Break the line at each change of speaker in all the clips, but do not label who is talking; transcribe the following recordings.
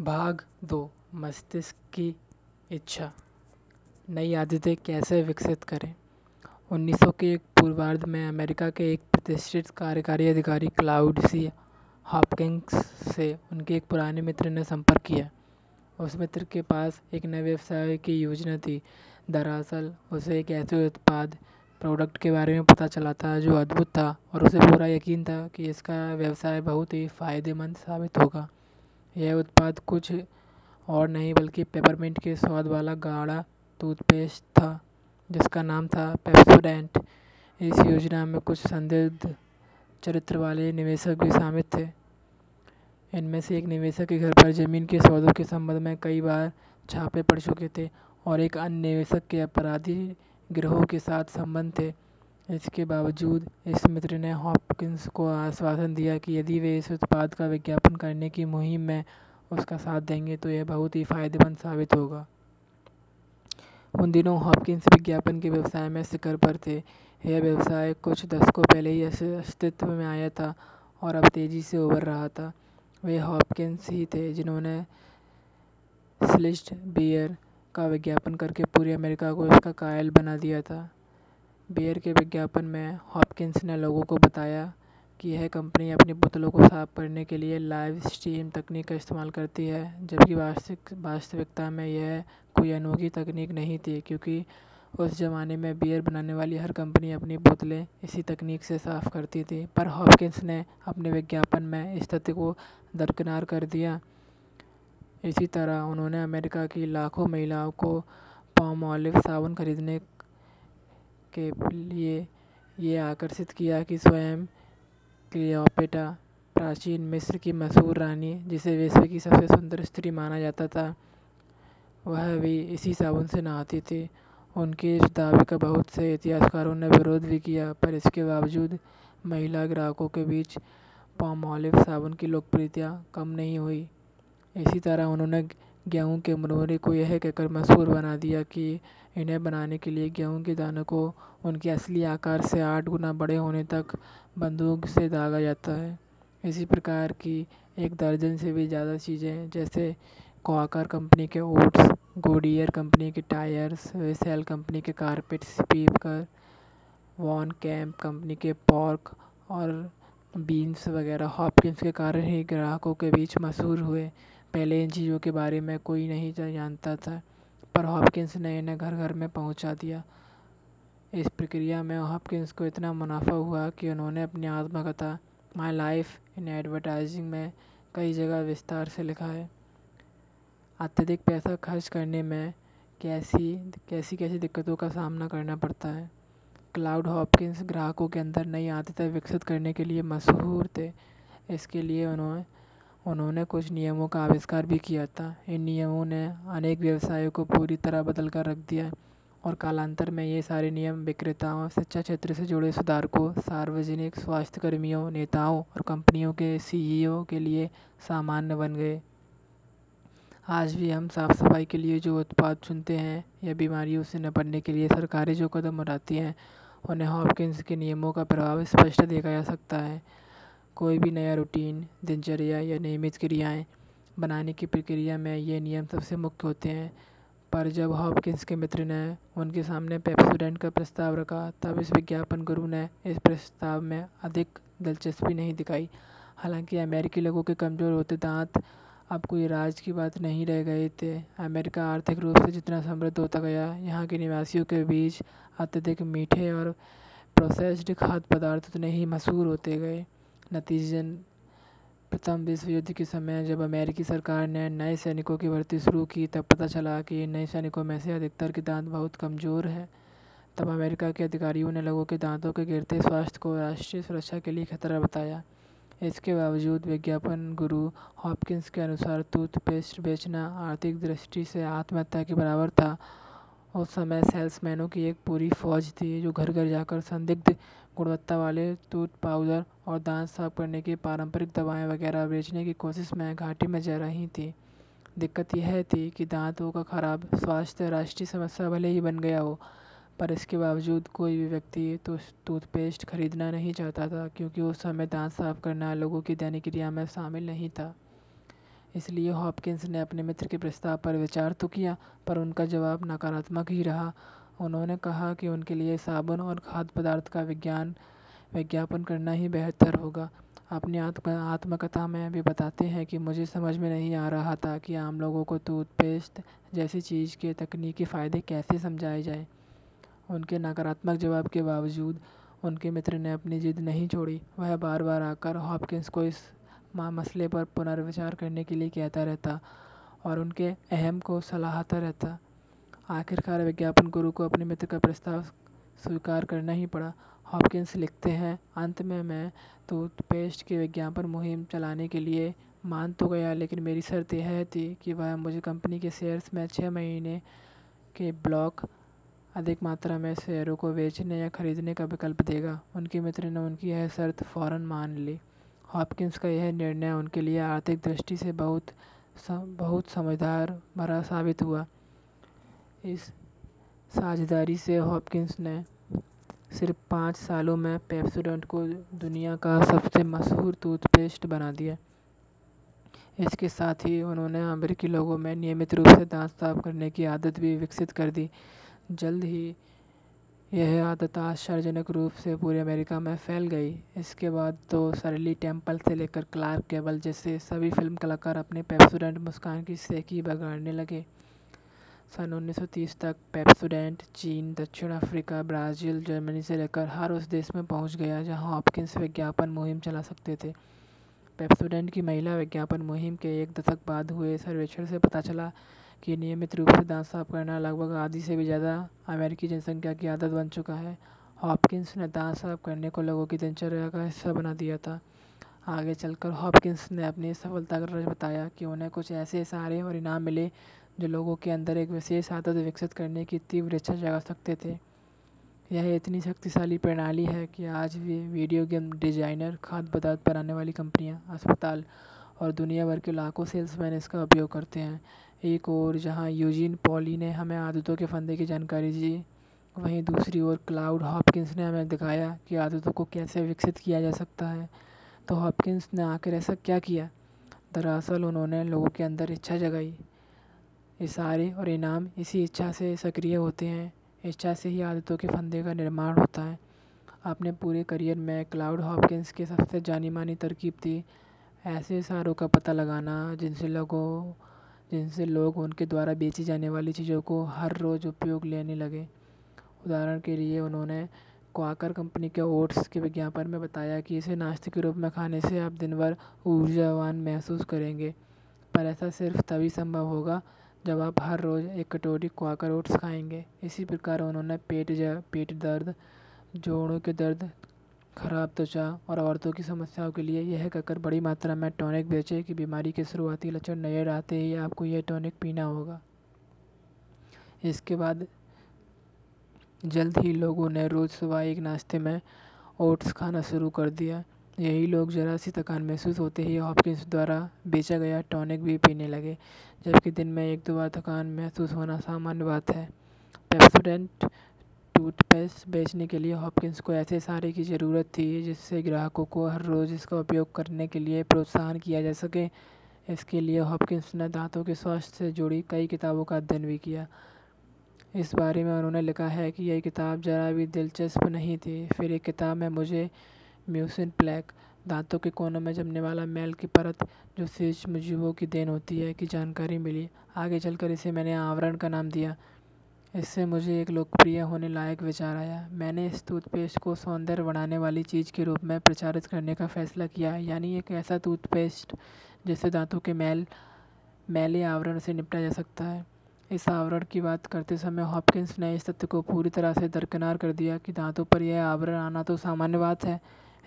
भाग दो, मस्तिष्क की इच्छा। नई आदतें कैसे विकसित करें? उन्नीस सौ के पूर्वार्ध में अमेरिका के एक प्रतिष्ठित कार्यकारी अधिकारी क्लाउड सी. हॉपकिंस से उनके एक पुराने मित्र ने संपर्क किया। उस मित्र के पास एक नए व्यवसाय की योजना थी। दरअसल, उसे एक ऐसे उत्पाद प्रोडक्ट के बारे में पता चला था जो अद्भुत था और उसे पूरा यकीन था कि इसका व्यवसाय बहुत ही फ़ायदेमंद साबित होगा। यह उत्पाद कुछ और नहीं बल्कि पेपरमिंट के स्वाद वाला गाढ़ा टूथपेस्ट था, जिसका नाम था पेप्सोडेंट। इस योजना में कुछ संदिग्ध चरित्र वाले निवेशक भी शामिल थे। इनमें से एक निवेशक के घर पर ज़मीन के सौदों के संबंध में कई बार छापे पड़ चुके थे और एक अन्य निवेशक के अपराधी गिरोह के साथ संबंध थे। इसके बावजूद इस मित्र ने हॉपकिंस को आश्वासन दिया कि यदि वे इस उत्पाद का विज्ञापन करने की मुहिम में उसका साथ देंगे तो यह बहुत ही फ़ायदेमंद साबित होगा। उन दिनों हॉपकिंस विज्ञापन के व्यवसाय में शिखर पर थे। यह व्यवसाय कुछ दशकों पहले ही अस्तित्व में आया था और अब तेज़ी से उभर रहा था। वे हॉपकिंस ही थे जिन्होंने स्लिस्ट बियर का विज्ञापन करके पूरे अमेरिका को इसका कायल बना दिया था। बियर के विज्ञापन में हॉपकिंस ने लोगों को बताया कि यह कंपनी अपनी बोतलों को साफ़ करने के लिए लाइव स्ट्रीम तकनीक का इस्तेमाल करती है, जबकि वास्तविक वास्तविकता में यह कोई अनोखी तकनीक नहीं थी, क्योंकि उस ज़माने में बियर बनाने वाली हर कंपनी अपनी बोतलें इसी तकनीक से साफ़ करती थी। पर हॉपकिंस ने अपने विज्ञापन में इस तथ्य को दरकिनार कर दिया। इसी तरह उन्होंने अमेरिका की लाखों महिलाओं को पॉम ऑलिव साबुन खरीदने के लिए ये आकर्षित किया कि स्वयं क्लियोपेटा प्राचीन मिस्र की मशहूर रानी, जिसे विश्व की सबसे सुंदर स्त्री माना जाता था, वह भी इसी साबुन से नहाती थी। उनके इस दावे का बहुत से इतिहासकारों ने विरोध भी किया, पर इसके बावजूद महिला ग्राहकों के बीच पामोलिव साबुन की लोकप्रियता कम नहीं हुई। इसी तरह उन्होंने गेहूँ के मुरमुरे को यह कहकर मशहूर बना दिया कि इन्हें बनाने के लिए गेहूँ के दानों को उनके असली आकार से आठ गुना बड़े होने तक बंदूक से दागा जाता है। इसी प्रकार की एक दर्जन से भी ज़्यादा चीज़ें जैसे क्वाकर कंपनी के ओट्स, गोडियर कंपनी के टायर्स, वेसेल कंपनी के carpet sweeper, Van Camp company के पॉर्क और बीन्स वगैरह, हॉपकिंस के कारण ही ग्राहकों के बीच मशहूर हुए पहले इन चीज़ों के बारे में कोई नहीं जानता था, पर हॉपकिंस ने इन्हें घर घर में पहुँचा दिया। इस प्रक्रिया में हॉपकिंस को इतना मुनाफा हुआ कि उन्होंने अपनी आत्मकथा माई लाइफ, इन एडवर्टाइजिंग में कई जगह विस्तार से लिखा है। अत्यधिक पैसा खर्च करने में कैसी कैसी कैसी दिक्कतों का सामना करना पड़ता है। क्लाउड हॉपकिंस ग्राहकों के अंदर नई आदतें विकसित करने के लिए मशहूर थे। इसके लिए उन्होंने उन्होंने कुछ नियमों का आविष्कार भी किया था। इन नियमों ने अनेक व्यवसायों को पूरी तरह बदल कर रख दिया और कालांतर में ये सारे नियम विक्रेताओं, शिक्षा क्षेत्र से जुड़े सुधारकों, सार्वजनिक स्वास्थ्य कर्मियों नेताओं और कंपनियों के सीईओ के लिए सामान्य बन गए। आज भी हम साफ़ सफ़ाई के लिए जो उत्पाद चुनते हैं या बीमारियों से निपटने के लिए सरकारें जो कदम उठाती हैं, उन्हें हॉपकिंस के नियमों का प्रभाव स्पष्ट देखा जा सकता है। कोई भी नया रूटीन, दिनचर्या या नियमित क्रियाएँ बनाने की प्रक्रिया में ये नियम सबसे मुख्य होते हैं। पर जब हॉपकिंस के मित्र ने उनके सामने पेप्सोडेंट का प्रस्ताव रखा, तब इस विज्ञापन गुरु ने इस प्रस्ताव में अधिक दिलचस्पी नहीं दिखाई। हालाँकि अमेरिकी लोगों के कमज़ोर होते दांत अब कोई राज की बात नहीं रह गए थे। अमेरिका आर्थिक रूप से जितना समृद्ध होता गया, यहाँ के निवासियों के बीच अत्यधिक मीठे और प्रोसेस्ड खाद्य पदार्थ उतने ही मशहूर होते गए। नतीजन प्रथम विश्व युद्ध के समय जब अमेरिकी सरकार ने नए सैनिकों की भर्ती शुरू की, तब पता चला कि नए सैनिकों में से अधिकतर के दांत बहुत कमज़ोर हैं। तब अमेरिका के अधिकारियों ने लोगों के दांतों के गिरते स्वास्थ्य को राष्ट्रीय सुरक्षा के लिए खतरा बताया। इसके बावजूद विज्ञापन गुरु हॉपकिंस के अनुसार टूथपेस्ट बेचना आर्थिक दृष्टि से आत्महत्या के बराबर था। उस समय सेल्समैनों की एक पूरी फौज थी जो घर घर जाकर संदिग्ध गुणवत्ता वाले टूथ पाउडर और दांत साफ़ करने की पारंपरिक दवाएँ वगैरह बेचने की कोशिश में घाटी में जा रही थी। दिक्कत यह थी कि दांतों का खराब स्वास्थ्य राष्ट्रीय समस्या भले ही बन गया हो, पर इसके बावजूद कोई भी व्यक्ति तो टूथपेस्ट खरीदना नहीं चाहता था, क्योंकि उस समय दांत साफ़ करना लोगों की दैनिक क्रिया में शामिल नहीं था। इसलिए हॉपकिंस ने अपने मित्र के प्रस्ताव पर विचार तो किया, पर उनका जवाब नकारात्मक ही रहा। उन्होंने कहा कि उनके लिए साबुन और खाद्य पदार्थ का विज्ञान, विज्ञापन करना ही बेहतर होगा। अपनी आत्म, आत्मकथा में भी बताते हैं कि मुझे समझ में नहीं आ रहा था कि आम लोगों को टूथपेस्ट जैसी चीज़ के तकनीकी फ़ायदे कैसे समझाए जाए। उनके नकारात्मक जवाब के बावजूद उनके मित्र ने अपनी जिद नहीं छोड़ी। वह बार बार आकर हॉपकिंस को इस मसले पर पुनर्विचार करने के लिए कहता रहता और उनके अहम को सलाहता रहता। आखिरकार विज्ञापन गुरु को अपने मित्र का प्रस्ताव स्वीकार करना ही पड़ा। हॉपकिंस लिखते हैं, अंत में मैं टूथपेस्ट की विज्ञापन मुहिम चलाने के लिए मान तो गया, लेकिन मेरी शर्त यह थी कि वह मुझे कंपनी के शेयर्स में छः महीने के ब्लॉक अधिक मात्रा में शेयरों को बेचने या खरीदने का विकल्प देगा। उनके मित्र ने उनकी यह शर्त फ़ौरन मान ली। हॉपकिंस का यह निर्णय उनके लिए आर्थिक दृष्टि से बहुत बहुत समझदार भरा साबित हुआ। इस साझेदारी से हॉपकिंस ने सिर्फ़ पाँच सालों में पेप्सोडेंट को दुनिया का सबसे मशहूर टूथपेस्ट बना दिया। इसके साथ ही उन्होंने अमेरिकी लोगों में नियमित रूप से दांत साफ़ करने की आदत भी विकसित कर दी। जल्द ही यह आदत आश्चर्यजनक रूप से पूरे अमेरिका में फैल गई। इसके बाद तो सरली टेंपल से लेकर क्लार्क केबल जैसे सभी फ़िल्म कलाकार अपने पेप्सोडेंट मुस्कान की सेकी बगाड़ने लगे। सन 1930 तक पेप्सोडेंट चीन, दक्षिण अफ्रीका, ब्राज़ील, जर्मनी से लेकर हर उस देश में पहुँच गया जहाँ हॉपकिंस विज्ञापन मुहिम चला सकते थे। पेप्सोडेंट की महिला विज्ञापन मुहिम के एक दशक बाद हुए सर्वेक्षण से पता चला कि नियमित रूप से दांत साफ़ करना लगभग आधी से भी ज़्यादा अमेरिकी जनसंख्या की आदत बन चुका है। हॉपकिंस ने दांत साफ़ करने को लोगों की दिनचर्या का हिस्सा बना दिया था। आगे चलकर हॉपकिंस ने अपनी सफलता का रज बताया कि उन्हें कुछ ऐसे इशारे और इनाम मिले जो लोगों के अंदर एक विशेष आदत विकसित करने की तीव्र इच्छा जगा सकते थे। यह इतनी शक्तिशाली प्रणाली है कि आज भी वीडियो गेम डिज़ाइनर, खाद्य पदार्थ बनाने वाली कंपनियाँ, अस्पताल और दुनिया भर के लाखों सेल्समैन इसका उपयोग करते हैं। एक और जहाँ यूजीन पॉली ने हमें आदतों के फंदे की जानकारी दी। वहीं दूसरी ओर क्लाउड हॉपकिंस ने हमें दिखाया कि आदतों को कैसे विकसित किया जा सकता है। तो हॉपकिंस ने आखिर ऐसा क्या किया? दरअसल उन्होंने लोगों के अंदर इच्छा जगाई। इशारे और इनाम इसी इच्छा से सक्रिय होते हैं। इच्छा से ही आदतों के फंदे का निर्माण होता है। अपने पूरे करियर में क्लाउड हॉपकिंस की सबसे जानी मानी तरकीब थी ऐसे इशारों का पता लगाना, जिनसे लोगों जिनसे लोग उनके द्वारा बेची जाने वाली चीज़ों को हर रोज़ उपयोग लेने लगे। उदाहरण के लिए उन्होंने क्वाकर कंपनी के ओट्स के विज्ञापन में बताया कि इसे नाश्ते के रूप में खाने से आप दिन भर ऊर्जावान महसूस करेंगे, पर ऐसा सिर्फ़ तभी संभव होगा जब आप हर रोज़ एक कटोरी क्वाकर ओट्स खाएँगे। इसी प्रकार उन्होंने पेट पेट दर्द, जोड़ों के दर्द खराब त्वचा और औरतों की समस्याओं के लिए यह कहकर बड़ी मात्रा में टॉनिक बेचे कि बीमारी के शुरुआती लक्षण नज़र आते ही आपको यह टॉनिक पीना होगा। इसके बाद जल्द ही लोगों ने रोज़ सुबह एक नाश्ते में ओट्स खाना शुरू कर दिया। यही लोग ज़रा सी थकान महसूस होते ही हॉपकिंस द्वारा बेचा गया टॉनिक भी पीने लगे, जबकि दिन में एक दो बार थकान महसूस होना सामान्य बात है। पेप्सोडेंट टूथपेस्ट बेचने के लिए हॉपकिंस को ऐसे सारे की ज़रूरत थी जिससे ग्राहकों को हर रोज़ इसका उपयोग करने के लिए प्रोत्साहन किया जा सके। इसके लिए हॉपकिंस ने दांतों के स्वास्थ्य से जुड़ी कई किताबों का अध्ययन भी किया। इस बारे में उन्होंने लिखा है कि यह किताब ज़रा भी दिलचस्प नहीं थी। फिर एक किताब में मुझे म्यूसिन प्लेक, दांतों के कोनों में जमने वाला मैल की परत, जो सूक्ष्म जीवों की देन होती है, की जानकारी मिली। आगे चलकर इसे मैंने आवरण का नाम दिया। इससे मुझे एक लोकप्रिय होने लायक विचार आया। मैंने इस टूथपेस्ट को सौंदर्य बढ़ाने वाली चीज़ के रूप में प्रचारित करने का फैसला किया, यानी एक ऐसा टूथपेस्ट जिससे दांतों के मैल, मैले आवरण से निपटा जा सकता है। इस आवरण की बात करते समय हॉपकिंस ने इस तथ्य को पूरी तरह से दरकिनार कर दिया कि दांतों पर यह आवरण आना तो सामान्य बात है,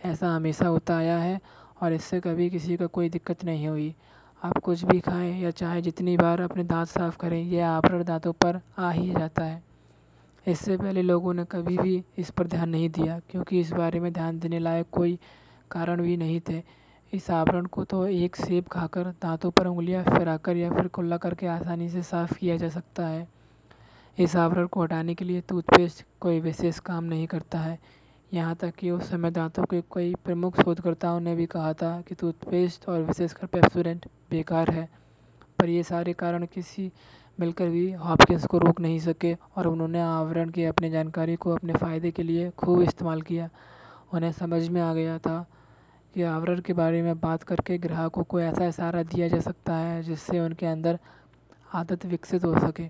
ऐसा हमेशा होता आया है, और इससे कभी किसी को कोई दिक्कत नहीं हुई। आप कुछ भी खाएँ या चाहे जितनी बार अपने दांत साफ़ करें, यह आवरण दांतों पर आ ही जाता है। इससे पहले लोगों ने कभी भी इस पर ध्यान नहीं दिया, क्योंकि इस बारे में ध्यान देने लायक कोई कारण भी नहीं थे। इस आवरण को तो एक सेब खाकर दांतों पर उंगलियाँ फिराकर या फिर खुला करके आसानी से साफ़ किया जा सकता है। इस आवरण को हटाने के लिए टूथपेस्ट कोई विशेष काम नहीं करता है। यहाँ तक कि उस समय दांतों के कई प्रमुख शोधकर्ताओं ने भी कहा था कि टूथपेस्ट और विशेषकर पेप्सोडेंट बेकार है, पर ये सारे कारण किसी मिलकर भी हॉपकिंस को रोक नहीं सके और उन्होंने आवरण की अपनी जानकारी को अपने फ़ायदे के लिए खूब इस्तेमाल किया। उन्हें समझ में आ गया था कि आवरण के बारे में बात करके ग्राहकों को ऐसा इशारा दिया जा सकता है जिससे उनके अंदर आदत विकसित हो सके।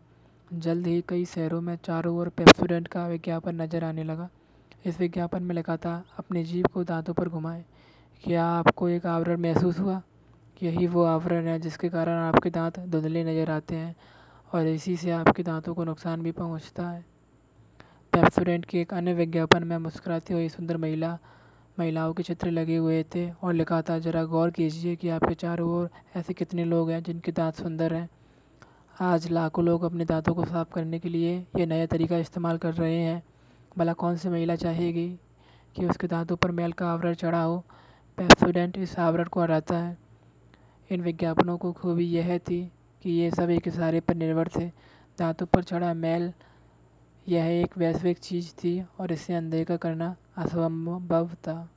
जल्द ही कई शहरों में चारों ओर पेप्सोडेंट का विज्ञापन नज़र आने लगा। इस विज्ञापन में लिखा था, अपनी जीभ को दांतों पर घुमाएँ। क्या आपको एक आवरण महसूस हुआ? यही वो आवरण है जिसके कारण आपके दांत धुंधले नज़र आते हैं और इसी से आपके दांतों को नुकसान भी पहुँचता है। पेप्सोडेंट के एक अन्य विज्ञापन में मुस्कुराती हुई सुंदर महिला, महिलाओं के चित्र लगे हुए थे और लिखा था, ज़रा गौर कीजिए कि आपके चारों ओर ऐसे कितने लोग हैं जिनके दांत सुंदर हैं। आज लाखों लोग अपने दांतों को साफ़ करने के लिए ये नया तरीका इस्तेमाल कर रहे हैं। भला कौन सी महिला चाहेगी कि उसके दांतों पर मैल का आवरण चढ़ा हो? पेप्सोडेंट इस आवरण को हटाता है। इन विज्ञापनों को खूबी यह थी कि ये सब एक इशारे पर निर्भर थे। दांतों पर चढ़ा मैल यह एक वैश्विक चीज़ थी और इसे अनदेखा करना असंभव था।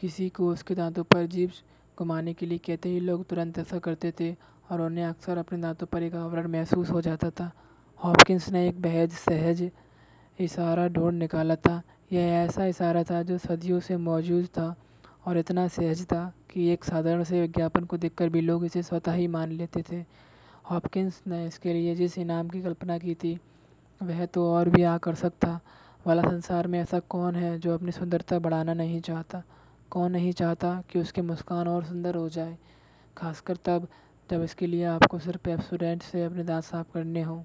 किसी को उसके दांतों पर जीभ घुमाने के लिए कहते ही लोग तुरंत ऐसा करते थे और उन्हें अक्सर अपने दांतों पर एक आवरण महसूस हो जाता था। हॉपकिंस ने एक बेहद सहज इशारा ढूंढ निकाला था। यह ऐसा इशारा था जो सदियों से मौजूद था और इतना सहज था कि एक साधारण से विज्ञापन को देखकर भी लोग इसे स्वतः ही मान लेते थे। हॉपकिंस ने इसके लिए जिस इनाम की कल्पना की थी, वह तो और भी आकर्षक था। वाला संसार में ऐसा कौन है जो अपनी सुंदरता बढ़ाना नहीं चाहता? कौन नहीं चाहता कि उसकी मुस्कान और सुंदर हो जाए? खासकर तब, जब इसके लिए आपको सिर्फ़ पेप्सोडेंट से अपने दांत साफ़ करने हों।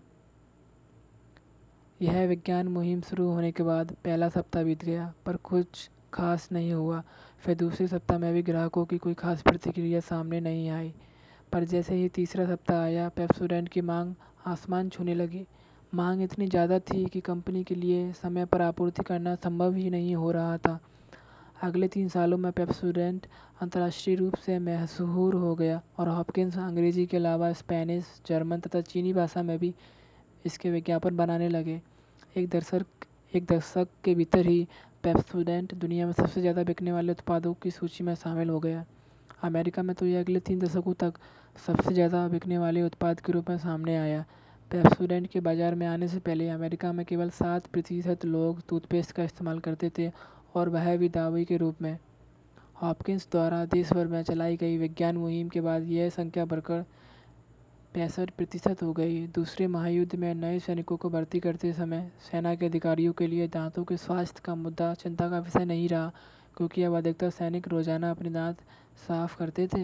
यह विज्ञान मुहिम शुरू होने के बाद पहला सप्ताह बीत गया, पर कुछ खास नहीं हुआ। फिर दूसरे सप्ताह में भी ग्राहकों की कोई खास प्रतिक्रिया सामने नहीं आई। पर जैसे ही तीसरा सप्ताह आया, पेप्सोडेंट की मांग आसमान छूने लगी। मांग इतनी ज़्यादा थी कि कंपनी के लिए समय पर आपूर्ति करना संभव ही नहीं हो रहा था। अगले तीन सालों में पेप्सोडेंट अंतर्राष्ट्रीय रूप से मशहूर हो गया और हॉपकिंस अंग्रेज़ी के अलावा स्पेनिश, जर्मन तथा चीनी भाषा में भी इसके विज्ञापन बनाने लगे। एक दशक एक दशक के भीतर ही पेप्सोडेंट दुनिया में सबसे ज़्यादा बिकने वाले उत्पादों की सूची में शामिल हो गया। अमेरिका में तो यह अगले तीन दशकों तक सबसे ज़्यादा बिकने वाले उत्पाद के रूप में सामने आया। पेप्सोडेंट के बाज़ार में आने से पहले अमेरिका में केवल सात प्रतिशत लोग टूथपेस्ट का इस्तेमाल करते थे और वह भी दावे के रूप में। हॉपकिंस द्वारा देश भर में चलाई गई विज्ञान मुहिम के बाद यह संख्या बढ़कर पैंसठ प्रतिशत हो गई। दूसरे महायुद्ध में नए सैनिकों को भर्ती करते समय सेना के अधिकारियों के लिए दांतों के स्वास्थ्य का मुद्दा चिंता का विषय नहीं रहा, क्योंकि अब अधिकतर सैनिक रोज़ाना अपने दांत साफ़ करते थे।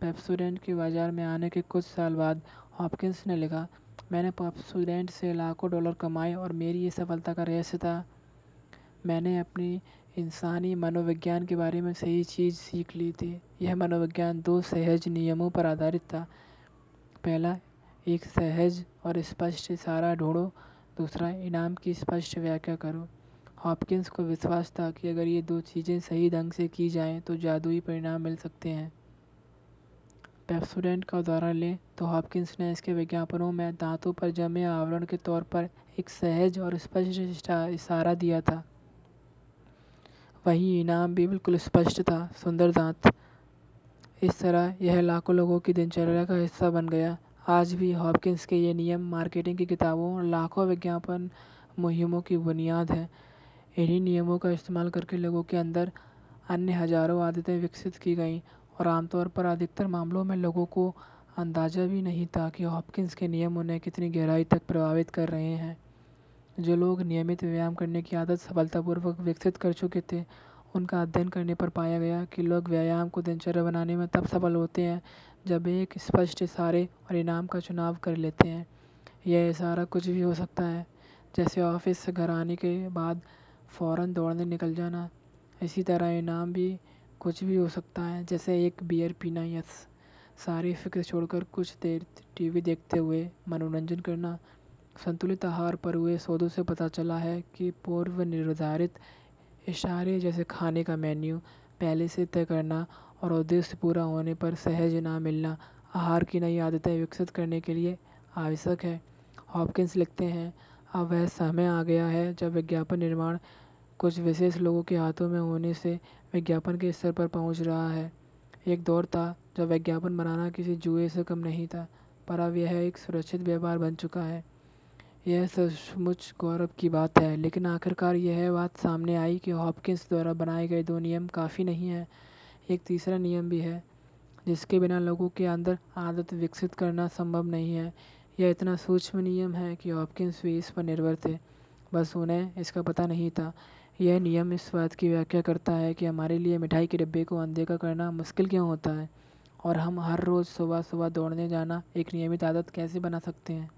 पेप्सोडेंट के बाज़ार में आने के कुछ साल बाद हॉपकिंस ने लिखा, मैंने पेप्सोडेंट से लाखों डॉलर कमाए और मेरी ये सफलता का रहस्य था। मैंने अपनी इंसानी मनोविज्ञान के बारे में सही चीज़ सीख ली थी। यह मनोविज्ञान दो सहज नियमों पर आधारित था। पहला, एक सहज और स्पष्ट इशारा ढूंढो। दूसरा, इनाम की स्पष्ट व्याख्या करो। हॉपकिंस को विश्वास था कि अगर ये दो चीज़ें सही ढंग से की जाएँ तो जादुई परिणाम मिल सकते हैं। पेप्सोडेंट का उदाहरण लें तो हॉपकिंस ने इसके विज्ञापनों में दांतों पर जमे आवरण के तौर पर एक सहज और स्पष्ट इशारा दिया था। वही इनाम भी बिल्कुल स्पष्ट था, सुंदर दांत। इस तरह यह लाखों लोगों की दिनचर्या का हिस्सा बन गया। आज भी हॉपकिंस के ये नियम मार्केटिंग की किताबों और लाखों विज्ञापन मुहिमों की बुनियाद है। इन्हीं नियमों का इस्तेमाल करके लोगों के अंदर अन्य हज़ारों आदतें विकसित की गईं और आमतौर पर अधिकतर मामलों में लोगों को अंदाज़ा भी नहीं था कि हॉपकिंस के नियम उन्हें कितनी गहराई तक प्रभावित कर रहे हैं। जो लोग नियमित व्यायाम करने की आदत सफलतापूर्वक विकसित कर चुके थे उनका अध्ययन करने पर पाया गया कि लोग व्यायाम को दिनचर्या बनाने में तब सफल होते हैं, जब एक स्पष्ट इशारे और इनाम का चुनाव कर लेते हैं। यह इशारा कुछ भी हो सकता है, जैसे ऑफ़िस से घर आने के बाद फ़ौरन दौड़ने निकल जाना। इसी तरह इनाम भी कुछ भी हो सकता है, जैसे एक बियर पीना, या सारी फ़िक्र छोड़कर कुछ देर टीवी देखते हुए मनोरंजन करना। संतुलित आहार पर हुए सौदों से पता चला है कि पूर्व निर्धारित इशारे जैसे खाने का मेन्यू, पहले से तय करना और उद्देश्य पूरा होने पर सहज ना मिलना, आहार की नई आदतें विकसित करने के लिए आवश्यक है। हॉपकिंस लिखते हैं, अब वह समय आ गया है जब विज्ञापन निर्माण कुछ विशेष लोगों के हाथों में होने से विज्ञापन के स्तर पर पहुँच रहा है। एक दौर था जब विज्ञापन बनाना किसी जुए से कम नहीं था, पर अब यह एक सुरक्षित व्यापार बन चुका है। यह सचमुच गौरव की बात है, लेकिन आखिरकार यह बात सामने आई कि हॉपकिंस द्वारा बनाए गए दो नियम काफ़ी नहीं हैं। एक तीसरा नियम भी है, जिसके बिना लोगों के अंदर आदत विकसित करना संभव नहीं है। यह इतना सूक्ष्म नियम है कि हॉपकिंस भी इस पर निर्भर थे, बस उन्हें इसका पता नहीं था। यह नियम इस बात की व्याख्या करता है कि हमारे लिए मिठाई के डिब्बे को अनदेखा करना मुश्किल क्यों होता है, और हम हर रोज़ सुबह सुबह दौड़ने जाना एक नियमित आदत कैसे बना सकते हैं?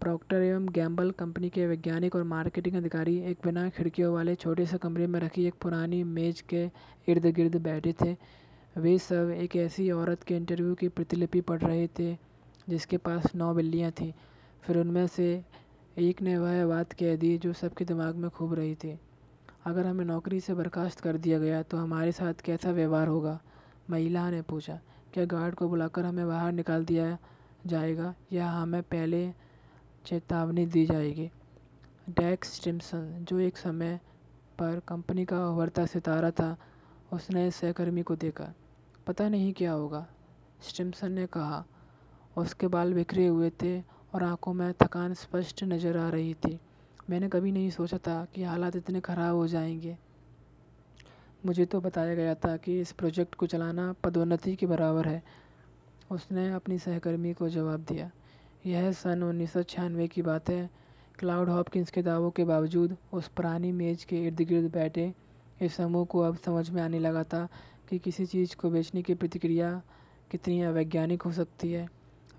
प्रॉक्टर एवं गैम्बल कंपनी के वैज्ञानिक और मार्केटिंग अधिकारी एक बिना खिड़कियों वाले छोटे से कमरे में रखी एक पुरानी मेज के इर्द गिर्द बैठे थे। वे सब एक ऐसी औरत के इंटरव्यू की प्रतिलिपि पढ़ रहे थे, जिसके पास नौ बिल्लियाँ थीं। फिर उनमें से एक ने वह बात कह दी जो सबके दिमाग में खूब रही थी। अगर हमें नौकरी से बर्खास्त कर दिया गया तो हमारे साथ कैसा व्यवहार होगा? महिला ने पूछा। क्या गार्ड को बुलाकर हमें बाहर निकाल दिया जाएगा या हमें पहले चेतावनी दी जाएगी। डेक्स स्टिम्सन जो एक समय पर कंपनी का उभरता सितारा था, उसने सहकर्मी को देखा। पता नहीं क्या होगा स्टिम्सन ने कहा। उसके बाल बिखरे हुए थे और आँखों में थकान स्पष्ट नज़र आ रही थी। मैंने कभी नहीं सोचा था कि हालात इतने ख़राब हो जाएँगे। मुझे तो बताया गया था कि इस प्रोजेक्ट को चलाना पदोन्नति के बराबर है। उसने अपनी सहकर्मी को जवाब दिया। यह सन उन्नीस सौ छियानवे की बात है। क्लाउड हॉपकिंस के दावों के बावजूद उस पुरानी मेज के इर्द गिर्द बैठे इस समूह को अब समझ में आने लगा था कि किसी चीज़ को बेचने की प्रतिक्रिया कितनी अवैज्ञानिक हो सकती है।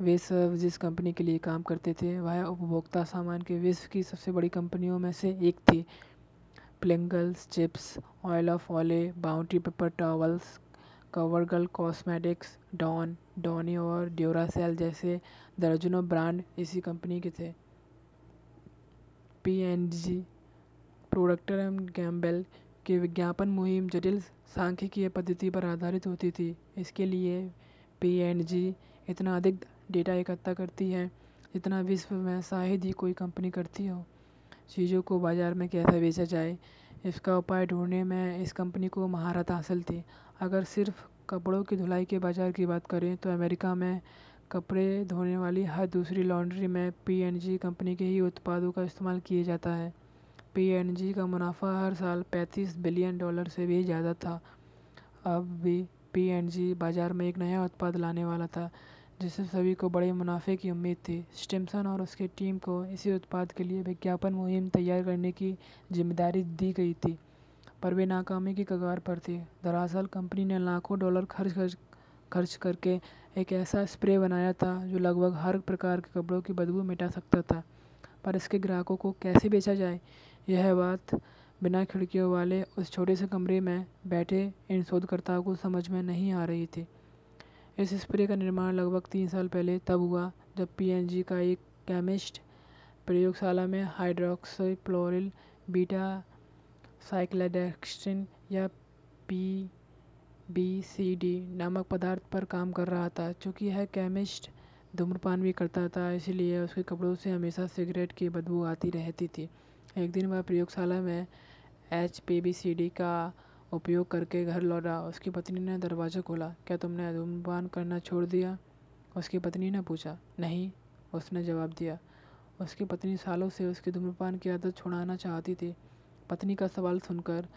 वे सब जिस कंपनी के लिए काम करते थे, वह उपभोक्ता सामान के विश्व की सबसे बड़ी कंपनियों में से एक थी। Pringles, chips, oil of Olay Bounty paper towels CoverGirl cosmetics, Dawn, Downy और ड्यूरासेल जैसे दर्जनों ब्रांड इसी कंपनी के थे। पी एन जी प्रोडक्टर एवं गैम्बेल की विज्ञापन मुहिम जटिल सांख्यिकीय पद्धति पर आधारित होती थी। इसके लिए पी एन जी इतना अधिक डेटा इकट्ठा करती है जितना विश्व में शायद ही कोई कंपनी करती हो। चीज़ों को बाज़ार में कैसे बेचा जाए, इसका उपाय ढूँढने में इस कंपनी को महारत हासिल थी। अगर सिर्फ़ कपड़ों की धुलाई के बाज़ार की बात करें तो अमेरिका में कपड़े धोने वाली हर दूसरी लॉन्ड्री में पीएनजी कंपनी के ही उत्पादों का इस्तेमाल किया जाता है। पीएनजी का मुनाफा हर साल 35 बिलियन डॉलर से भी ज़्यादा था। अब भी पीएनजी बाज़ार में एक नया उत्पाद लाने वाला था, जिससे सभी को बड़े मुनाफे की उम्मीद थी। स्टिम्सन और उसकी टीम को इसी उत्पाद के लिए विज्ञापन मुहिम तैयार करने की ज़िम्मेदारी दी गई थी, पर वे नाकामी की कगार पर थे। दरअसल कंपनी ने लाखों डॉलर खर्च खर्च खर्च करके एक ऐसा स्प्रे बनाया था जो लगभग हर प्रकार के कपड़ों की बदबू मिटा सकता था। पर इसके ग्राहकों को कैसे बेचा जाए? यह बात बिना खिड़कियों वाले उस छोटे से कमरे में बैठे इन शोधकर्ताओं को समझ में नहीं आ रही थी। इस स्प्रे का निर्माण लगभग तीन साल पहले तब हुआ, जब पीएनजी का एक केमिस्ट प्रयोगशाला में हाइड्रोक्सीक्लोरिल बीटा साइक्लोडेक्स्ट्रिन या पी बी, सी, डी नामक पदार्थ पर काम कर रहा था, चूँकि यह केमिस्ट धूम्रपान भी करता था, इसलिए उसके कपड़ों से हमेशा सिगरेट की बदबू आती रहती थी। एक दिन वह प्रयोगशाला में H P B C D का उपयोग करके घर लौटा। उसकी पत्नी ने दरवाज़ा खोला। क्या तुमने धूम्रपान करना छोड़ दिया? उसकी पत्नी ने पूछा। नहीं, उसने जवाब दिया। उसकी पत्नी सालों से उसकी धूम्रपान की आदत छुड़ाना चाहती थी। पत्नी का सवाल सुनकर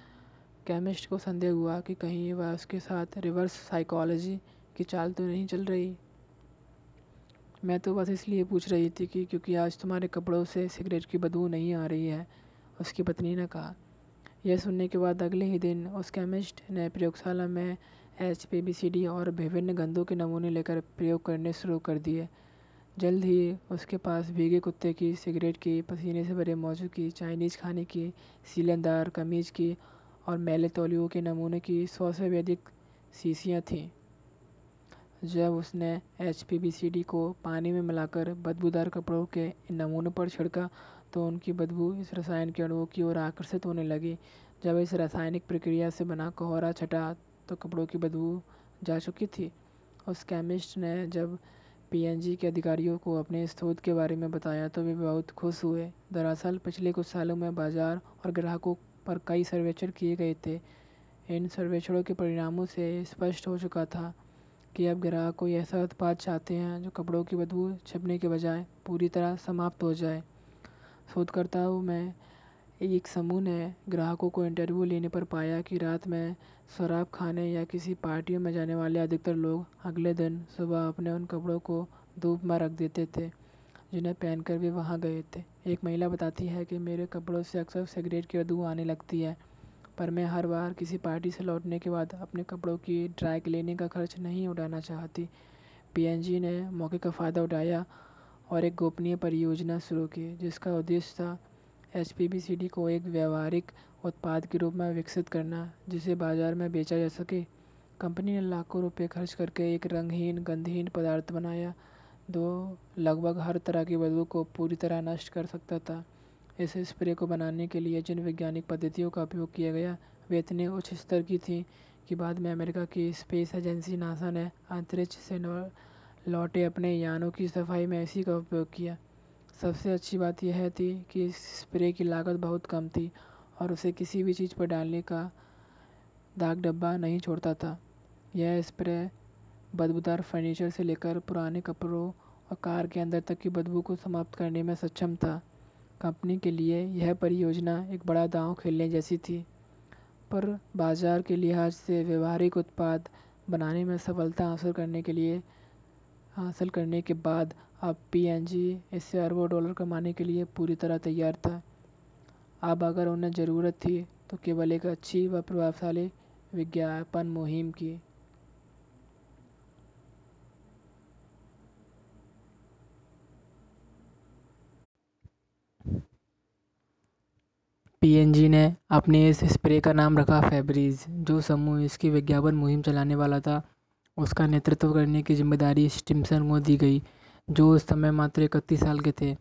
केमिस्ट को संदेह हुआ कि कहीं वह उसके साथ रिवर्स साइकोलॉजी की चाल तो नहीं चल रही। मैं तो बस इसलिए पूछ रही थी कि क्योंकि आज तुम्हारे कपड़ों से सिगरेट की बदबू नहीं आ रही है, उसकी पत्नी ने कहा। यह सुनने के बाद अगले ही दिन उस केमिस्ट ने प्रयोगशाला में H P B C D और विभिन्न गंदों के नमूने लेकर प्रयोग करने शुरू कर दिए। जल्द ही उसके पास भीगे कुत्ते की सिगरेट की पसीने से भरे मौजू की चाइनीज़ खाने की सीलेंदार कमीज़ की और मैले तौलियों के नमूने की सौ से भी अधिक शीशियाँ थीं। जब उसने एच पी को पानी में मिलाकर बदबूदार कपड़ों के इन नमूनों पर छिड़का तो उनकी बदबू इस रसायन के अणुओं की ओर आकर्षित होने लगी। जब इस रासायनिक प्रक्रिया से बना कोहरा छटा तो कपड़ों की बदबू जा चुकी थी। उस केमिस्ट ने जब पीएनजी के अधिकारियों को अपने शोध के बारे में बताया तो वे बहुत खुश हुए। दरअसल, पिछले कुछ सालों में बाज़ार और ग्राहकों पर कई सर्वेक्षण किए गए थे। इन सर्वेक्षणों के परिणामों से स्पष्ट हो चुका था कि अब ग्राहक कोई ऐसा उत्पाद चाहते हैं जो कपड़ों की बदबू छिपने के बजाय पूरी तरह समाप्त हो जाए। शोधकर्ताओं में एक समूह ने ग्राहकों को इंटरव्यू लेने पर पाया कि रात में शराब खाने या किसी पार्टियों में जाने वाले अधिकतर लोग अगले दिन सुबह अपने उन कपड़ों को धूप में रख देते थे। जिन्हें पहनकर वे वहाँ गए थे। एक महिला बताती है कि मेरे कपड़ों से अक्सर सिगरेट की बदबू आने लगती है, पर मैं हर बार किसी पार्टी से लौटने के बाद अपने कपड़ों की ड्राई क्लीनिंग का खर्च नहीं उठाना चाहती। पीएनजी ने मौके का फ़ायदा उठाया और एक गोपनीय परियोजना शुरू की, जिसका उद्देश्य था एच को एक व्यवहारिक उत्पाद के रूप में विकसित करना, जिसे बाज़ार में बेचा जा सके। कंपनी ने लाखों रुपए खर्च करके एक रंगहीन, गंधहीन पदार्थ बनाया दो लगभग हर तरह की बदबू को पूरी तरह नष्ट कर सकता था। इस स्प्रे को बनाने के लिए जिन वैज्ञानिक पद्धतियों का उपयोग किया गया, वे इतने उच्च स्तर की थी कि बाद में अमेरिका की स्पेस एजेंसी नासा ने अंतरिक्ष से लौटे अपने यानों की सफ़ाई में इसी का उपयोग किया। सबसे अच्छी बात यह थी कि इस स्प्रे की लागत बहुत कम थी और उसे किसी भी चीज़ पर डालने का दाग डब्बा नहीं छोड़ता था। यह स्प्रे बदबूदार फर्नीचर से लेकर पुराने कपड़ों और कार के अंदर तक की बदबू को समाप्त करने में सक्षम था। कंपनी के लिए यह परियोजना एक बड़ा दांव खेलने जैसी थी, पर बाज़ार के लिहाज से व्यवहारिक उत्पाद बनाने में सफलता हासिल करने के लिए, हासिल करने के बाद अब पी एन जी इससे अरबों डॉलर कमाने के लिए पूरी तरह तैयार था। अब अगर उन्हें ज़रूरत थी तो केवल एक अच्छी व प्रभावशाली विज्ञापन मुहिम की पीएनजी ने अपने इस स्प्रे का नाम रखा फेब्रिज जो समूह इसकी विज्ञापन मुहिम चलाने वाला था। उसका नेतृत्व करने की ज़िम्मेदारी स्टिम्सन को दी गई, जो उस समय मात्र इकतीस साल के थे।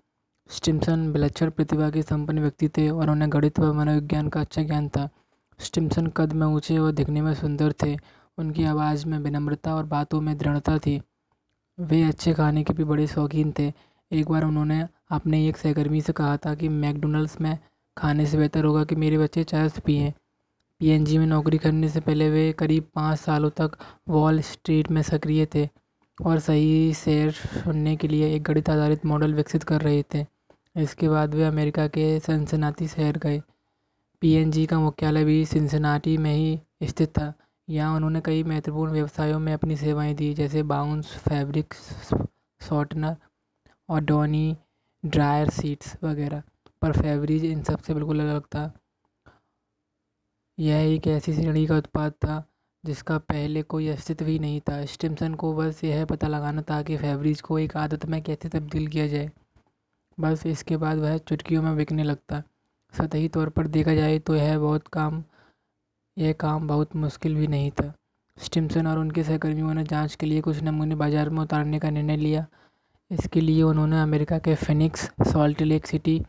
स्टिम्सन विलक्षण प्रतिभा के संपन्न व्यक्ति थे और उन्हें गणित व मनोविज्ञान का अच्छा ज्ञान था। स्टिम्सन कद में ऊँचे और दिखने में सुंदर थे। उनकी आवाज़ में विनम्रता और बातों में दृढ़ता थी। वे अच्छे खाने के भी बड़े शौकीन थे। एक बार उन्होंने अपने एक सहकर्मी से कहा था कि मैकडोनल्ड्स में खाने से बेहतर होगा कि मेरे बच्चे चरस पिएँ। पीएनजी में नौकरी करने से पहले वे करीब पाँच सालों तक वॉल स्ट्रीट में सक्रिय थे और सही शेयर सुनने के लिए एक गणित आधारित मॉडल विकसित कर रहे थे। इसके बाद वे अमेरिका के सिनसिनाटी शहर गए। पीएनजी का मुख्यालय भी सिनसिनाटी में ही स्थित था। यहाँ उन्होंने कई महत्वपूर्ण व्यवसायों में अपनी सेवाएँ दी, जैसे बाउंस फैब्रिक शॉर्टनर, और डॉनी ड्रायर सीट्स वगैरह। पर फेवरीज इन सबसे बिल्कुल अलग था। यह एक ऐसी श्रेणी का उत्पाद था, जिसका पहले कोई अस्तित्व ही नहीं था। स्टिमसन को बस यह पता लगाना था कि फेवरीज को एक आदत में कैसे तब्दील किया जाए। बस इसके बाद वह चुटकियों में बिकने लगता। सतही तौर पर देखा जाए तो यह बहुत काम, यह काम बहुत मुश्किल भी नहीं था। स्टिमसन और उनके सहकर्मियों ने जाँच के लिए कुछ नमूने बाज़ार में उतारने का निर्णय लिया। इसके लिए उन्होंने अमेरिका के फिनिक्स सॉल्ट लेक सिटी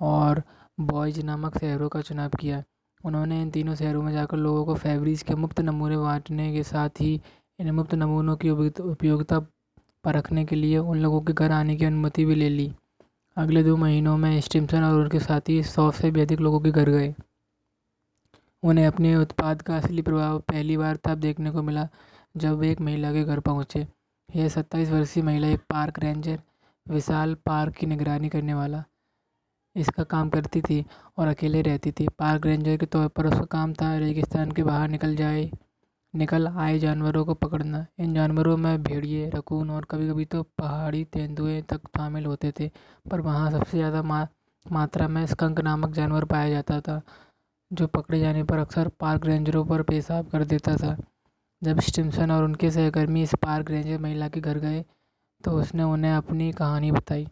और बॉयज़ नामक शहरों का चुनाव किया। उन्होंने इन तीनों शहरों में जाकर लोगों को फेवरीज के मुफ़्त नमूने बांटने के साथ ही इन मुफ़्त नमूनों की उपयोगिता परखने के लिए उन लोगों के घर आने की अनुमति भी ले ली। अगले दो महीनों में स्टिम्सन और उनके साथी सौ से भी अधिक लोगों के घर गए। उन्हें अपने उत्पाद का असली प्रभाव पहली बार तब देखने को मिला जब वे एक महिला के घर पहुँचे। यह सत्ताईस वर्षीय महिला एक पार्क रेंजर, विशाल पार्क की निगरानी करने वाला इसका काम करती थी और अकेले रहती थी। पार्क रेंजर के तौर पर उसका काम था रेगिस्तान के बाहर निकल जाए निकल आए जानवरों को पकड़ना। इन जानवरों में भेड़िए रकून और कभी कभी तो पहाड़ी तेंदुए तक शामिल होते थे पर वहाँ सबसे ज़्यादा मा, मात्रा में स्कंक नामक जानवर पाया जाता था जो पकड़े जाने पर अक्सर पार्क रेंजरों पर पेशाब कर देता था। जब स्टिम्सन और उनके सहकर्मी इस पार्क रेंजर महिला के घर गए तो उसने उन्हें अपनी कहानी बताई।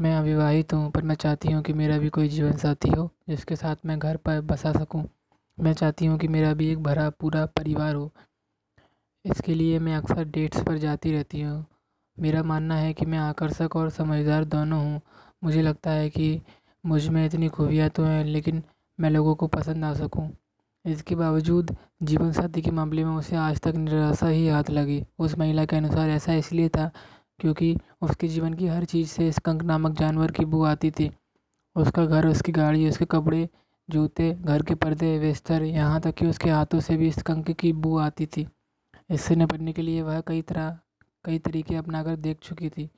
मैं अविवाहित हूँ, पर मैं चाहती हूँ कि मेरा भी कोई जीवन साथी हो, जिसके साथ मैं घर पर बसा सकूँ। मैं चाहती हूँ कि मेरा भी एक भरा, पूरा परिवार हो। इसके लिए मैं अक्सर डेट्स पर जाती रहती हूँ। मेरा मानना है कि मैं आकर्षक और समझदार दोनों हूँ। मुझे लगता है कि मुझमें इतनी खूबियाँ तो हैं, लेकिन मैं लोगों को पसंद आ सकूँ। इसके बावजूद जीवन साथी के मामले में उसे आज तक निराशा ही हाथ लगी। उस महिला के अनुसार ऐसा इसलिए था क्योंकि उसके जीवन की हर चीज़ से स्कंक नामक जानवर की बू आती थी। उसका घर, उसकी गाड़ी, उसके कपड़े, जूते, घर के पर्दे, बिस्तर, यहाँ तक कि उसके हाथों से भी स्कंक की बू आती थी। इससे निपटने के लिए वह कई तरह, कई तरीके अपनाकर देख चुकी थी।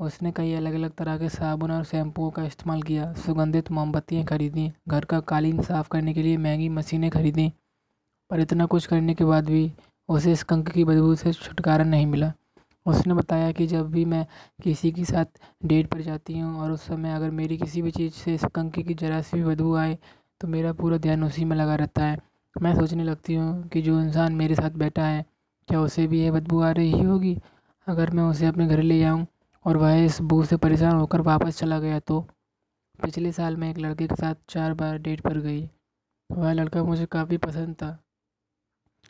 उसने कई अलग अलग तरह के साबुन और शैम्पुओं का इस्तेमाल किया, सुगंधित मोमबत्तियाँ खरीदी, घर का कालीन साफ़ करने के लिए महँगी मशीनें खरीदी, पर इतना कुछ करने के बाद भी उसे स्कंक की बदबू से छुटकारा नहीं मिला। उसने बताया कि जब भी मैं किसी के साथ डेट पर जाती हूँ और उस समय अगर मेरी किसी भी चीज़ से स्कंक की ज़रा सी भी बदबू आए तो मेरा पूरा ध्यान उसी में लगा रहता है। मैं सोचने लगती हूँ कि जो इंसान मेरे साथ बैठा है, क्या उसे भी यह बदबू आ रही होगी? अगर मैं उसे अपने घर ले जाऊँ और वह इस बू से परेशान होकर वापस चला गया तो पिछले साल मैं एक लड़के के साथ चार बार डेट पर गई। वह लड़का मुझे काफ़ी पसंद था।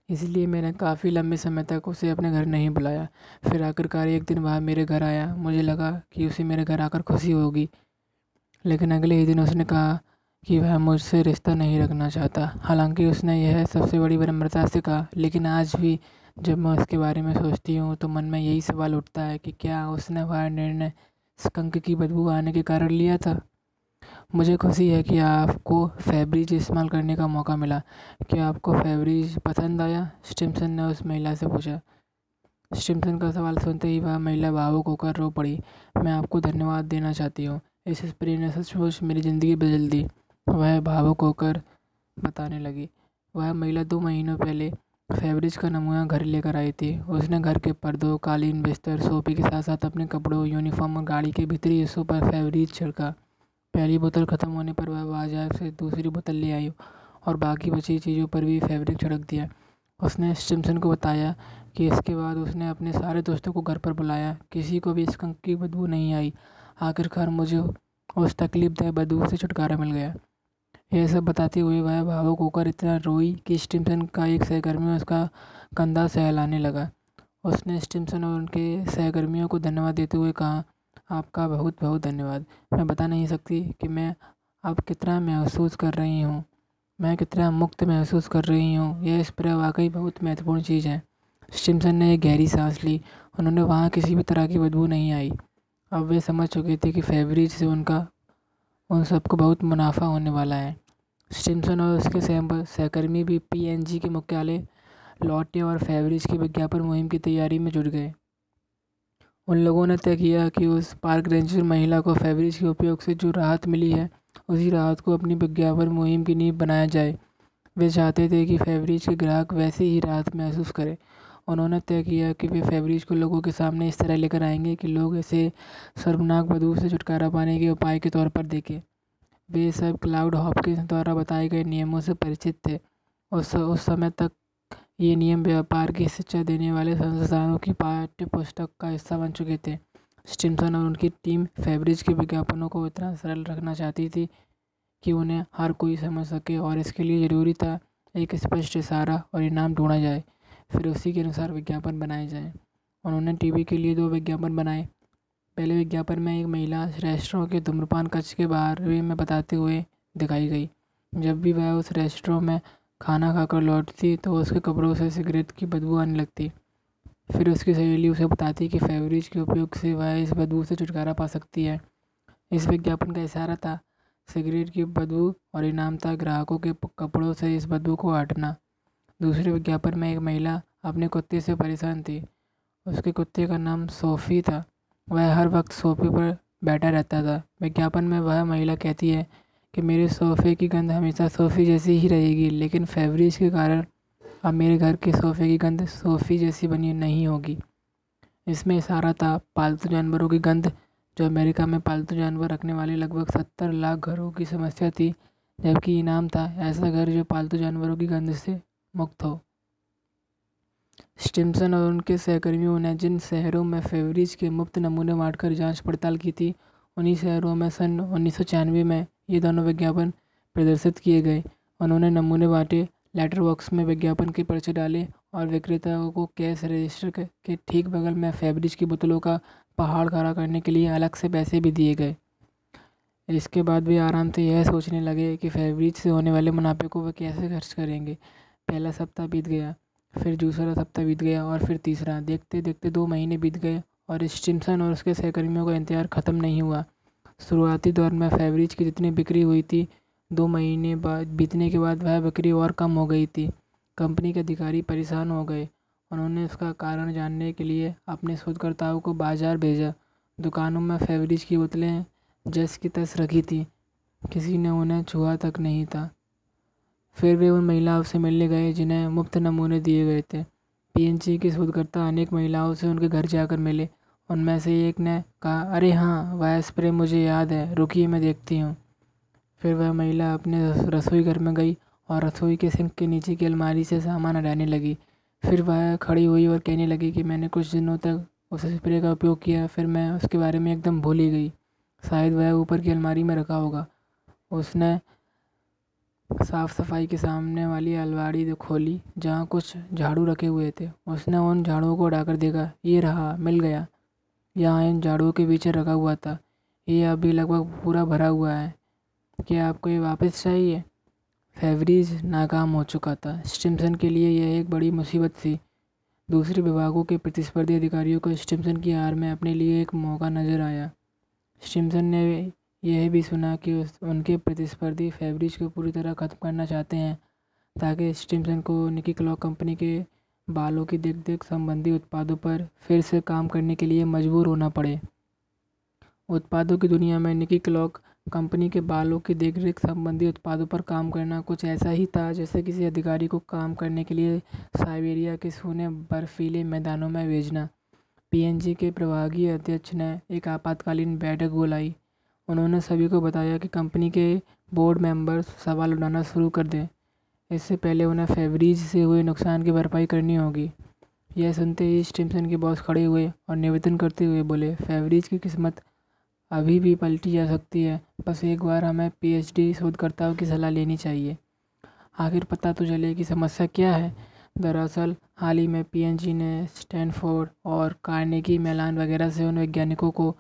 इसलिए मैंने काफ़ी लंबे समय तक उसे अपने घर नहीं बुलाया। फिर आखिरकार एक दिन वह मेरे घर आया। मुझे लगा कि उसे मेरे घर आकर खुशी होगी। लेकिन अगले ही दिन उसने कहा कि वह मुझसे रिश्ता नहीं रखना चाहता। हालाँकि उसने यह सबसे बड़ी विनम्रता से कहा, लेकिन आज भी जब मैं उसके बारे में सोचती हूँ तो मन में यही सवाल उठता है कि क्या उसने वह निर्णय स्कंक की बदबू आने के कारण लिया था? मुझे खुशी है कि आपको फेब्रिज इस्तेमाल करने का मौका मिला। क्या आपको फेब्रिज पसंद आया? स्टिम्सन ने उस महिला से पूछा। स्टिम्सन का सवाल सुनते ही वह महिला भावुक होकर रो पड़ी। मैं आपको धन्यवाद देना चाहती हूँ। इस स्प्रे ने सचमुच मेरी ज़िंदगी बदल दी। वह भावुक होकर बताने लगी। वह महिला दो महीनों पहले फेब्रिज का नमूना घर लेकर आई थी। उसने घर के पर्दों, कालीन बिस्तर, सोफे के साथ साथ अपने कपड़ों यूनिफॉर्म और गाड़ी के भीतरी हिस्सों पर फेब्रिज छिड़का। पहली बोतल ख़त्म होने पर वह बाज़ार से दूसरी बोतल ले आई और बाकी बची चीज़ों पर भी फेब्रिक छिड़क दिया। उसने स्टिम्सन को बताया कि इसके बाद उसने अपने सारे दोस्तों को घर पर बुलाया। किसी को भी स्कंक की बदबू नहीं आई। आखिरकार मुझे उस तकलीफदायक बदबू से छुटकारा मिल गया। यह सब बताते हुए वह भावुक होकर इतना रोई कि स्टिम्सन का एक सहकर्मी उसका कंधा सहलाने लगा। उसने स्टिम्सन और उनके सहकर्मियों को धन्यवाद देते हुए कहा आपका बहुत बहुत धन्यवाद। मैं बता नहीं सकती कि मैं अब कितना महसूस कर रही हूँ। मैं कितना मुक्त महसूस कर रही हूँ। यह स्प्रे वाकई बहुत महत्वपूर्ण चीज़ है। स्टिम्सन ने एक गहरी सांस ली। उन्होंने वहाँ किसी भी तरह की बदबू नहीं आई। अब वे समझ चुके थे कि फेब्रिज से उनका, उन सबको बहुत मुनाफा होने वाला है। स्टिमसन और उसके सहकर्मी भी पीएनजी के मुख्यालय लौटे और फेवरिज की विज्ञापन मुहिम की तैयारी में जुट गए। उन लोगों ने तय किया कि उस पार्क रेंजर महिला को फेवरिज के उपयोग से जो राहत मिली है, उसी राहत को अपनी विज्ञापन मुहिम की नींव बनाया जाए। वे चाहते थे कि फेवरिज के ग्राहक वैसे ही राहत महसूस करें। उन्होंने तय किया कि वे फेवरिज को लोगों के सामने इस तरह लेकर आएँगे कि लोग इसे शर्मनाक बदबू से छुटकारा पाने के उपाय के तौर पर देखें। वे सब क्लाउड हॉपकिंस द्वारा बताए गए नियमों से परिचित थे। उस उस समय तक ये नियम व्यापार की शिक्षा देने वाले संस्थानों की पाठ्य पुस्तक का हिस्सा बन चुके थे। स्टिम्सन और उनकी टीम फेब्रिज के विज्ञापनों को इतना सरल रखना चाहती थी कि उन्हें हर कोई समझ सके और इसके लिए ज़रूरी था एक स्पष्ट इशारा और इनाम ढूंढा जाए, फिर उसी के अनुसार विज्ञापन बनाए जाएँ। उन्होंने टीवी के लिए दो विज्ञापन बनाए। पहले विज्ञापन में एक महिला रेस्टोरों के धूम्रपान कक्ष के बारे में बताते हुए दिखाई गई, जब भी वह उस रेस्टोरों में खाना खाकर लौटती तो उसके कपड़ों से सिगरेट की बदबू आने लगती। फिर उसकी सहेली उसे बताती कि फेवरेज के उपयोग से वह इस बदबू से छुटकारा पा सकती है। इस विज्ञापन का इशारा था, सिगरेट की बदबू और इनाम था ग्राहकों के कपड़ों से इस बदबू को हटना दूसरे विज्ञापन में एक महिला अपने कुत्ते से परेशान थी। उसके कुत्ते का नाम सोफ़ी था। वह हर वक्त सोफे पर बैठा रहता था। विज्ञापन में वह महिला कहती है कि मेरे सोफ़े की गंध हमेशा सोफ़ी जैसी ही रहेगी, लेकिन फेवरिज के कारण अब मेरे घर के सोफ़े की गंध सोफ़ी जैसी बनी नहीं होगी। इसमें इशारा था पालतू जानवरों की गंध, जो अमेरिका में पालतू जानवर रखने वाले लगभग सत्तर लाख घरों की समस्या थी, जबकि इनाम था ऐसा घर जो पालतू जानवरों की गंध से मुक्त हो। स्टिम्सन और उनके सहकर्मियों ने जिन शहरों में फेवरिज के मुफ़्त नमूने बांटकर जाँच पड़ताल की थी, उन्हीं शहरों में सन उन्नीस सौ छियानवे में ये दोनों विज्ञापन प्रदर्शित किए गए। उन्होंने नमूने बांटे लेटर बॉक्स में विज्ञापन के पर्चे डाले और विक्रेताओं को कैश रजिस्टर के ठीक बगल में फेवरिज की बोतलों का पहाड़ खड़ा करने के लिए अलग से पैसे भी दिए गए। इसके बाद भी आराम से यह सोचने लगे कि फेवरिज से होने वाले मुनाफे को वे कैसे खर्च करेंगे। पहला सप्ताह बीत गया, फिर दूसरा सप्ताह बीत गया और फिर तीसरा। देखते देखते दो महीने बीत गए और स्टिम्सन और उसके सहकर्मियों का इंतज़ार ख़त्म नहीं हुआ। शुरुआती दौर में फेवरिज की जितनी बिक्री हुई थी, दो महीने बाद बीतने के बाद वह बिक्री और कम हो गई थी। कंपनी के अधिकारी परेशान हो गए। उन्होंने उसका कारण जानने के लिए अपने शोधकर्ताओं को बाज़ार भेजा। दुकानों में फेवरेज की बोतलें जस की तस रखी थी। किसी ने उन्हें छुआ तक नहीं था। फिर वे उन महिलाओं से मिलने गए, जिन्हें मुफ़्त नमूने दिए गए थे। पीएनजी के शोधकर्ता अनेक महिलाओं से उनके घर जाकर मिले। उनमें से एक ने कहा, अरे हाँ वह स्प्रे मुझे याद है, रुकिए, मैं देखती हूँ। फिर वह महिला अपने रसोई घर में गई और रसोई के सिंक के नीचे की अलमारी से सामान हटाने लगी। फिर वह खड़ी हुई और कहने लगी कि मैंने कुछ दिनों तक उस स्प्रे का उपयोग किया, फिर मैं उसके बारे में एकदम भूल ही गई। शायद वह ऊपर की अलमारी में रखा होगा। उसने साफ़ सफ़ाई के सामने वाली अलमारी खोली, जहाँ कुछ झाड़ू रखे हुए थे। उसने उन झाड़ुओं को उठाकर देखा, ये रहा, मिल गया। यहाँ इन झाड़ुओं के पीछे रखा हुआ था। ये अभी लगभग पूरा भरा हुआ है। क्या आपको ये वापस चाहिए फेवरीज नाकाम हो चुका था। स्टिम्सन के लिए यह एक बड़ी मुसीबत थी। दूसरे विभागों के प्रतिस्पर्धी अधिकारियों को स्टिम्सन की हार में अपने लिए एक मौका नज़र आया। स्टिम्सन ने यह भी सुना कि उस, उनके प्रतिस्पर्धी फेवरीज को पूरी तरह ख़त्म करना चाहते हैं, ताकि स्टिम्सन को निकी क्लॉक कंपनी के बालों की देख देख संबंधी उत्पादों पर फिर से काम करने के लिए मजबूर होना पड़े। उत्पादों की दुनिया में निकी क्लॉक कंपनी के बालों की देख रेख संबंधी उत्पादों पर काम करना कुछ ऐसा ही था जैसे किसी अधिकारी को काम करने के लिए साइबेरिया के सूने बर्फीले मैदानों में भेजना। पीएनजी के प्रभागीय अध्यक्ष ने एक आपातकालीन बैठक बुलाई। उन्होंने सभी को बताया कि कंपनी के बोर्ड मेंबर्स सवाल उठाना शुरू कर दें। इससे पहले उन्हें फेवरीज से हुए नुकसान की भरपाई करनी होगी। यह सुनते ही स्टिम्सन के बॉस खड़े हुए और निवेदन करते हुए बोले फेवरीज की किस्मत अभी भी पलटी जा सकती है, बस एक बार हमें पीएचडी शोधकर्ताओं की सलाह लेनी चाहिए। आखिर पता तो चले कि समस्या क्या है। दरअसल, हाल ही में पीएनजी ने स्टैनफोर्ड और कार्नेगी मेलान वगैरह से उन वैज्ञानिकों को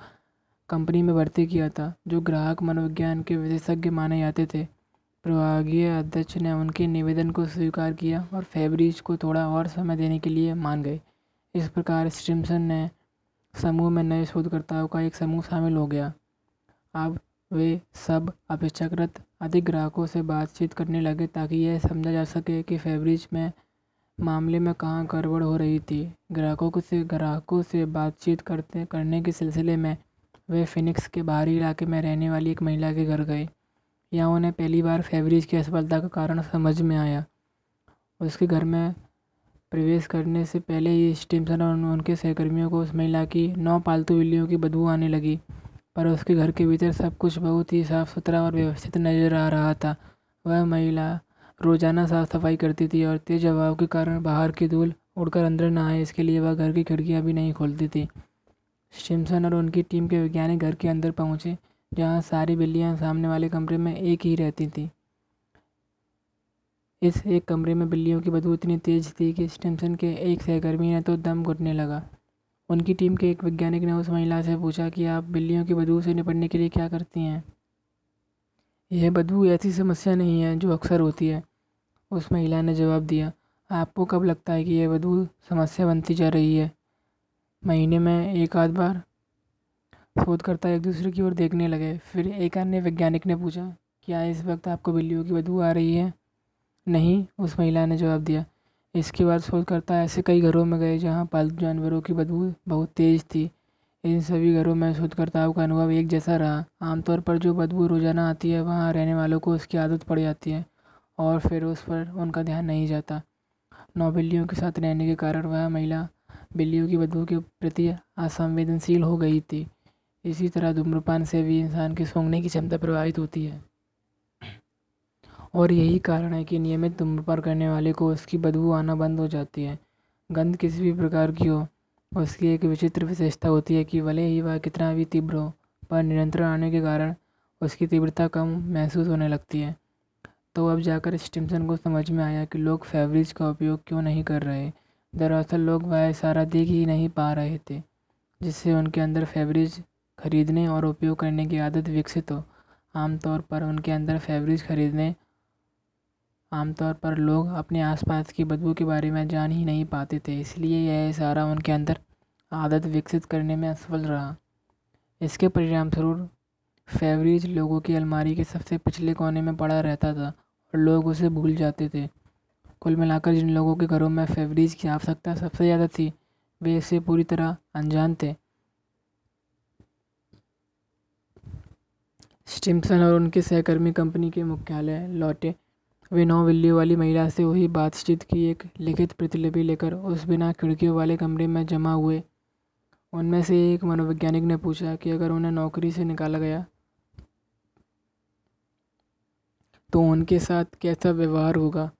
कंपनी में भर्ती किया था, जो ग्राहक मनोविज्ञान के विशेषज्ञ माने जाते थे। प्रभागीय अध्यक्ष ने उनके निवेदन को स्वीकार किया और फेब्रिज को थोड़ा और समय देने के लिए मान गए। इस प्रकार स्टिम्सन ने समूह में नए शोधकर्ताओं का एक समूह शामिल हो गया। अब वे सब अपेक्षाकृत अधिक ग्राहकों से बातचीत करने लगे ताकि यह समझा जा सके कि फेब्रिज में मामले में कहाँ गड़बड़ हो रही थी। ग्राहकों को से ग्राहकों से बातचीत करते करने के सिलसिले में वे फिनिक्स के बाहरी इलाके में रहने वाली एक महिला के घर गए। यहाँ उन्हें पहली बार फेवरेज की असफलता का कारण समझ में आया। उसके घर में प्रवेश करने से पहले ही स्टिम्सन और उनके सहकर्मियों को उस महिला की नौ पालतू बिल्लियों की बदबू आने लगी। पर उसके घर के भीतर सब कुछ बहुत ही साफ़ सुथरा और व्यवस्थित नज़र आ रहा था। वह महिला रोज़ाना साफ़ सफ़ाई करती थी और तेज़ हवाओं के कारण बाहर की धूल उड़कर अंदर न आए, इसके लिए वह घर की खिड़कियाँ भी नहीं खोलती थी। सिम्पसन और उनकी टीम के वैज्ञानिक घर के अंदर पहुँचे जहाँ सारी बिल्लियाँ सामने वाले कमरे में एक ही रहती थी। इस एक कमरे में बिल्लियों की बदबू इतनी तेज़ थी कि स्टिम्सन के एक सहकर्मी ने तो दम घुटने लगा। उनकी टीम के एक वैज्ञानिक ने उस महिला से पूछा कि आप बिल्लियों की बदबू से निपटने के लिए क्या करती हैं? यह बदबू ऐसी समस्या नहीं है जो अक्सर होती है। उस महिला ने जवाब दिया, आपको कब लगता है कि यह बदबू समस्या बनती जा रही है? महीने में एक आध बार शोधकर्ता एक दूसरे की ओर देखने लगे। फिर एक अन्य वैज्ञानिक ने पूछा, क्या इस वक्त आपको बिल्लियों की बदबू आ रही है? नहीं, उस महिला ने जवाब दिया। इसके बाद शोधकर्ता ऐसे कई घरों में गए जहाँ पालतू जानवरों की बदबू बहुत तेज़ थी। इन सभी घरों में शोधकर्ताओं का अनुभव एक जैसा रहा। आमतौर पर जो बदबू रोज़ाना आती है, वहाँ रहने वालों को उसकी आदत पड़ जाती है और फिर उस पर उनका ध्यान नहीं जाता। नौ बिल्लियों के साथ रहने के कारण वह महिला बिल्लियों की बदबू के प्रति असंवेदनशील हो गई थी। इसी तरह धूम्रपान से भी इंसान की सूंघने की क्षमता प्रभावित होती है। और यही कारण है कि नियमित धूम्रपान करने वाले को उसकी बदबू आना बंद हो जाती है। गंध किसी भी प्रकार की हो, उसकी एक विचित्र विशेषता होती है कि भले ही वह कितना भी तीव्र हो, पर निरंतर आने के कारण उसकी तीव्रता कम महसूस होने लगती है। तो अब जाकर स्टिम्सन को समझ में आया कि लोग फेवरेज का उपयोग क्यों नहीं कर रहे। दरअसल लोग वह इशारा देख ही नहीं पा रहे थे, जिससे उनके अंदर फेवरेज खरीदने और उपयोग करने की आदत विकसित हो। आमतौर पर उनके अंदर फेवरेज खरीदने, आमतौर पर लोग अपने आसपास की बदबू के बारे में जान ही नहीं पाते थे, इसलिए यह इशारा उनके अंदर आदत विकसित करने में असफल रहा। इसके परिणाम परिणामस्वरूप फेवरेज लोगों की अलमारी के सबसे पिछले कोने में पड़ा रहता था और लोग उसे भूल जाते थे। कुल मिलाकर जिन लोगों के घरों में फेवरेज की आवश्यकता सबसे ज़्यादा थी, वे इससे पूरी तरह अनजान थे। स्टिम्सन और उनके सहकर्मी कंपनी के मुख्यालय लौटे। वे नौ बिल्लियों वाली महिला से हुई बातचीत की एक लिखित प्रतिलिपि लेकर उस बिना खिड़कियों वाले कमरे में जमा हुए। उनमें से एक मनोवैज्ञानिक ने पूछा कि अगर उन्हें नौकरी से निकाला गया तो उनके साथ कैसा व्यवहार होगा?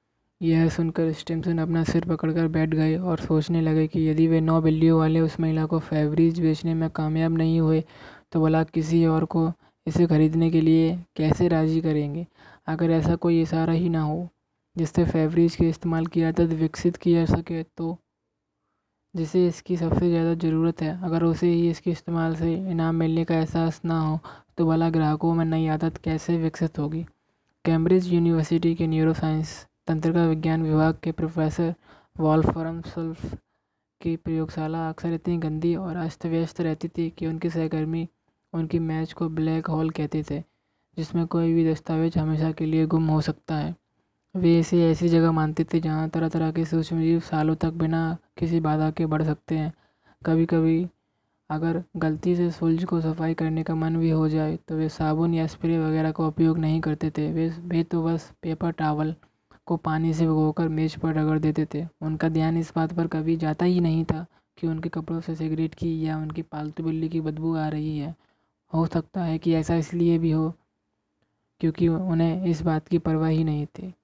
यह सुनकर स्टिम्सन अपना सिर पकड़कर बैठ गए और सोचने लगे कि यदि वे नौ बिल्लियों वाले उस महिला को फेवरीज बेचने में कामयाब नहीं हुए तो भला किसी और को इसे खरीदने के लिए कैसे राज़ी करेंगे? अगर ऐसा कोई इशारा ही ना हो जिससे फेवरीज के इस्तेमाल की आदत विकसित की जा सके तो जिसे इसकी सबसे ज़्यादा ज़रूरत है। अगर उसे ही इसके इस्तेमाल से इनाम मिलने का एहसास ना हो तो भला ग्राहकों में नई आदत कैसे विकसित होगी? कैम्ब्रिज यूनिवर्सिटी के न्यूरो साइंस तंत्रिका विज्ञान विभाग के प्रोफेसर वॉल्फ्रम सुल्फ की प्रयोगशाला अक्सर इतनी गंदी और अस्त व्यस्त रहती थी कि उनके सहकर्मी उनकी मैच को ब्लैक होल कहते थे, जिसमें कोई भी दस्तावेज़ हमेशा के लिए गुम हो सकता है। वे इसे ऐसी जगह मानते थे जहाँ तरह तरह के सूक्ष्मजीव सालों तक बिना किसी बाधा के बढ़ सकते हैं। कभी कभी अगर गलती से सुलझ को सफ़ाई करने का मन भी हो जाए तो वे साबुन या स्प्रे वगैरह का उपयोग नहीं करते थे। वे वे तो बस पेपर टावल को पानी से भिगोकर मेज पर रगड़ देते थे। उनका ध्यान इस बात पर कभी जाता ही नहीं था कि उनके कपड़ों से सिगरेट की या उनकी पालतू बिल्ली की बदबू आ रही है। हो सकता है कि ऐसा इसलिए भी हो क्योंकि उन्हें इस बात की परवाह ही नहीं थी।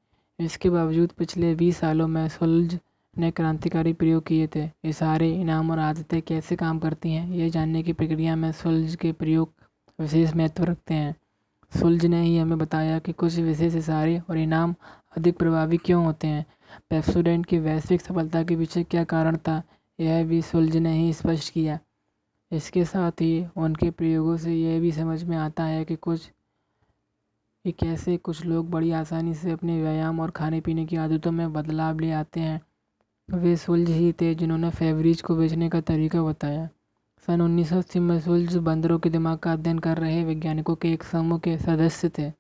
इसके बावजूद पिछले बीस सालों में सुलझ ने क्रांतिकारी प्रयोग किए थे। इशारे इनाम और आदतें कैसे काम करती हैं, ये जानने की प्रक्रिया में सुलझ के प्रयोग विशेष महत्व रखते हैं। सुलझ ने ही हमें बताया कि कुछ विशेष इशारे और इनाम अधिक प्रभावी क्यों होते हैं? पेप्सोडेंट की वैश्विक सफलता के पीछे क्या कारण था? यह भी सुलझ ने ही स्पष्ट किया। इसके साथ ही उनके प्रयोगों से यह भी समझ में आता है कि कुछ, कि कैसे कुछ लोग बड़ी आसानी से अपने व्यायाम और खाने पीने की आदतों में बदलाव ले आते हैं। वे सुलझ ही थे जिन्होंने फेवरीज को बेचने का तरीका बताया। सन उन्नीस सौ अस्सी में सुलझ बंदरों के दिमाग का अध्ययन कर रहे वैज्ञानिकों के एक समूह के सदस्य थे।